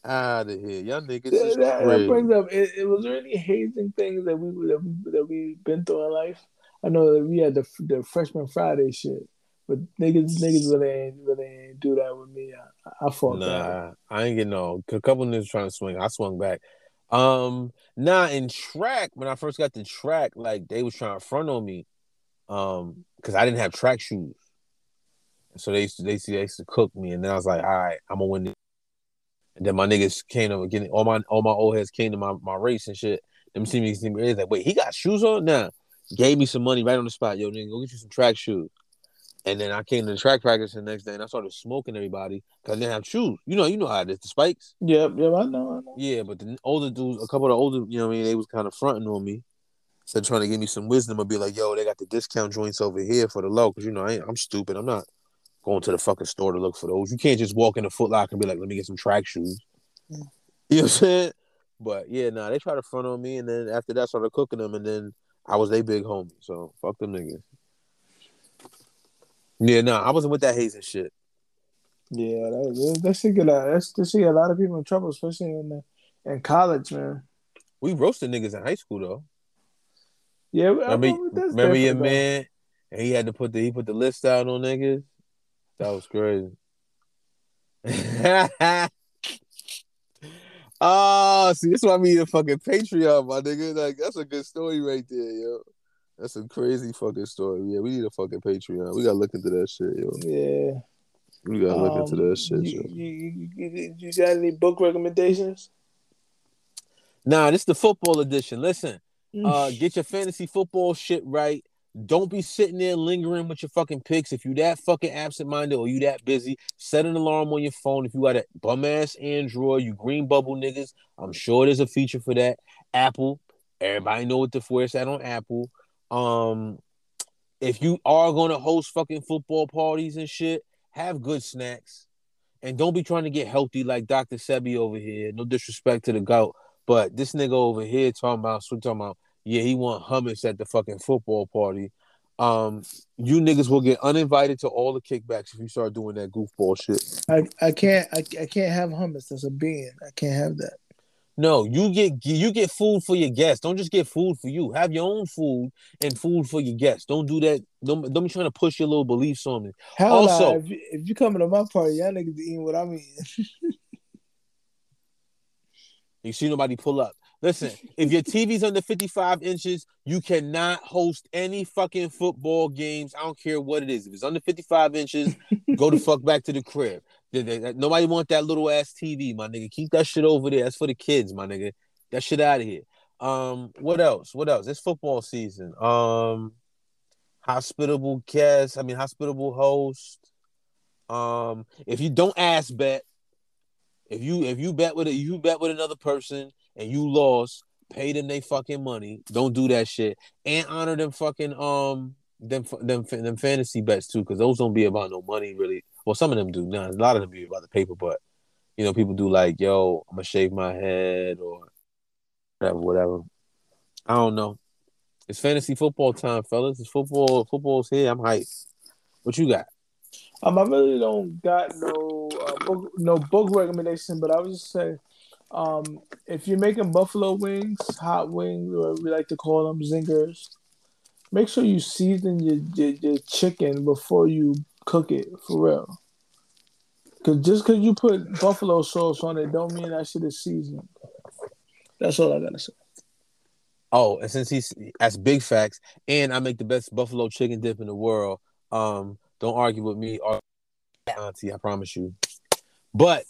out of here. Y'all niggas that, that, that brings up. It, it was there any hazing things that we that we that we been through in life. I know that we had the the freshman Friday shit, but niggas niggas really ain't really ain't do that with me. I, I fought. Nah, I ain't getting no. A couple niggas trying to swing. I swung back. Um, nah, in track, when I first got to track, like they was trying to front on me, um, because I didn't have track shoes. So they used to they, they used to cook me, and then I was like, all right, I'm gonna win. This. And then my niggas came to getting all my all my old heads came to my, my race and shit. Them see me, see me, They like, wait, he got shoes on now. Gave me some money right on the spot. Yo, nigga, go get you some track shoes. And then I came to the track practice the next day and I started smoking everybody because I didn't have shoes. You know, you know how it is, the spikes. Yep, yep, I know, I know. Yeah, but the older dudes, a couple of the older, you know what I mean, they was kind of fronting on me. So trying to give me some wisdom and be like, yo, they got the discount joints over here for the low. Cause you know, I am stupid. I'm not going to the fucking store to look for those. You can't just walk in the Foot Locker and be like, let me get some track shoes. Yeah. You know what I'm saying? But yeah, nah, they try to front on me, and then after that, I started cooking them, and then I was a big homie. So fuck them niggas. Yeah, no, nah, I wasn't with that hazing shit. Yeah, that, that shit get a, that's that shit get a lot of people in trouble, especially in the, in college, man. We roasted niggas in high school though. Yeah, I remember, remember your though. man, and he had to put the he put the list out on niggas. That was crazy. oh, see, this why I mean a fucking Patreon, my nigga. Like that's a good story right there, yo. That's a crazy fucking story. Yeah, we need a fucking Patreon. We gotta look into that shit, yo. Yeah. We gotta look um, into that shit, you, yo. You, you, you, got any book recommendations? Nah, this is the football edition. Listen, mm. uh, get your fantasy football shit right. Don't be sitting there lingering with your fucking picks. If you that fucking absent minded or you that busy, set an alarm on your phone. If you got a bum ass Android, you green bubble niggas, I'm sure there's a feature for that. Apple, everybody know what the force at on Apple. Um, if you are gonna host fucking football parties and shit, have good snacks, and don't be trying to get healthy like Dr. Sebi over here. No disrespect to the goat, but this nigga over here talking about, so talking about, yeah, he want hummus at the fucking football party. Um, you niggas will get uninvited to all the kickbacks if you start doing that goofball shit. I, I can't I, I can't have hummus. That's a bean. I can't have that. No, you get you get food for your guests. Don't just get food for you. Have your own food and food for your guests. Don't do that. Don't, don't be trying to push your little beliefs on me. Hell also, nah, if, you, if you coming to my party, y'all niggas eating what I'm eating. you see nobody pull up. Listen, if your TV's under 55 inches, you cannot host any fucking football games. I don't care what it is. If it's under 55 inches, go the fuck back to the crib. Nobody want that little ass TV, my nigga. Keep that shit over there. That's for the kids, my nigga. That shit out of here. Um, what else? What else? It's football season. Um, hospitable guest. I mean, hospitable host. Um, if you don't ask bet, if you if you bet with a you bet with another person and you lost, pay them they fucking money. Don't do that shit and honor them fucking um them them them fantasy bets too, because those don't be about no money really. Well, some of them do. Now, a lot of them be about the paper, but you know, people do like, yo, I'm gonna shave my head or whatever, whatever. I don't know. It's fantasy football time, fellas. It's football. Football's here. I'm hyped. What you got? Um, I really don't got no uh, book, no book recommendation, but I was just say, um, if you're making buffalo wings, hot wings, or we like to call them zingers, make sure you season your, your, your chicken before you cook it for real. Cause just cause you put buffalo sauce on it, don't mean that shit is seasoned. That's all I gotta say. Oh, and since he's that's big facts, and I make the best buffalo chicken dip in the world. Um, don't argue with me, or auntie. I promise you. But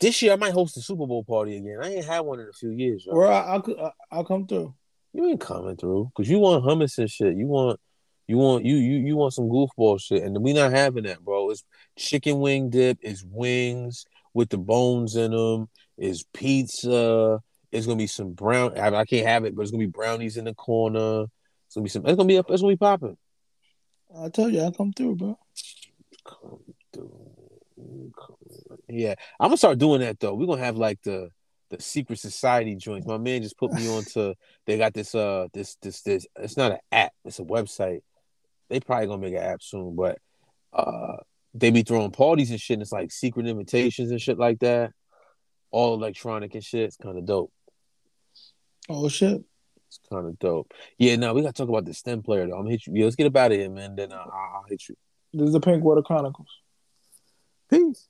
this year I might host a Super Bowl party again. I ain't had one in a few years. I'll, I'll, I'll come through. You ain't coming through because you want hummus and shit. You want you want you you you want some goofball shit, and we not having that, bro. It's chicken wing dip. It's wings with the bones in them. It's pizza. It's gonna be some brown. I, I can't have it, but it's gonna be brownies in the corner. It's gonna be some. It's gonna be up. It's gonna be popping. I told you, I'll come through, bro. Come through. Yeah, I'm gonna start doing that though. We're gonna have like the the secret society joints. My man just put me on to. They got this uh this this this. It's not an app. It's a website. They probably gonna make an app soon, but uh they be throwing parties and shit. And it's like secret invitations and shit like that. All electronic and shit. It's kind of dope. Oh shit. It's kind of dope. Yeah, now we gotta talk about the stem player though. I'm gonna hit you. Yeah, let's get up out of here, man. Then uh, I'll hit you. This is the Pink Water Chronicles. Peace.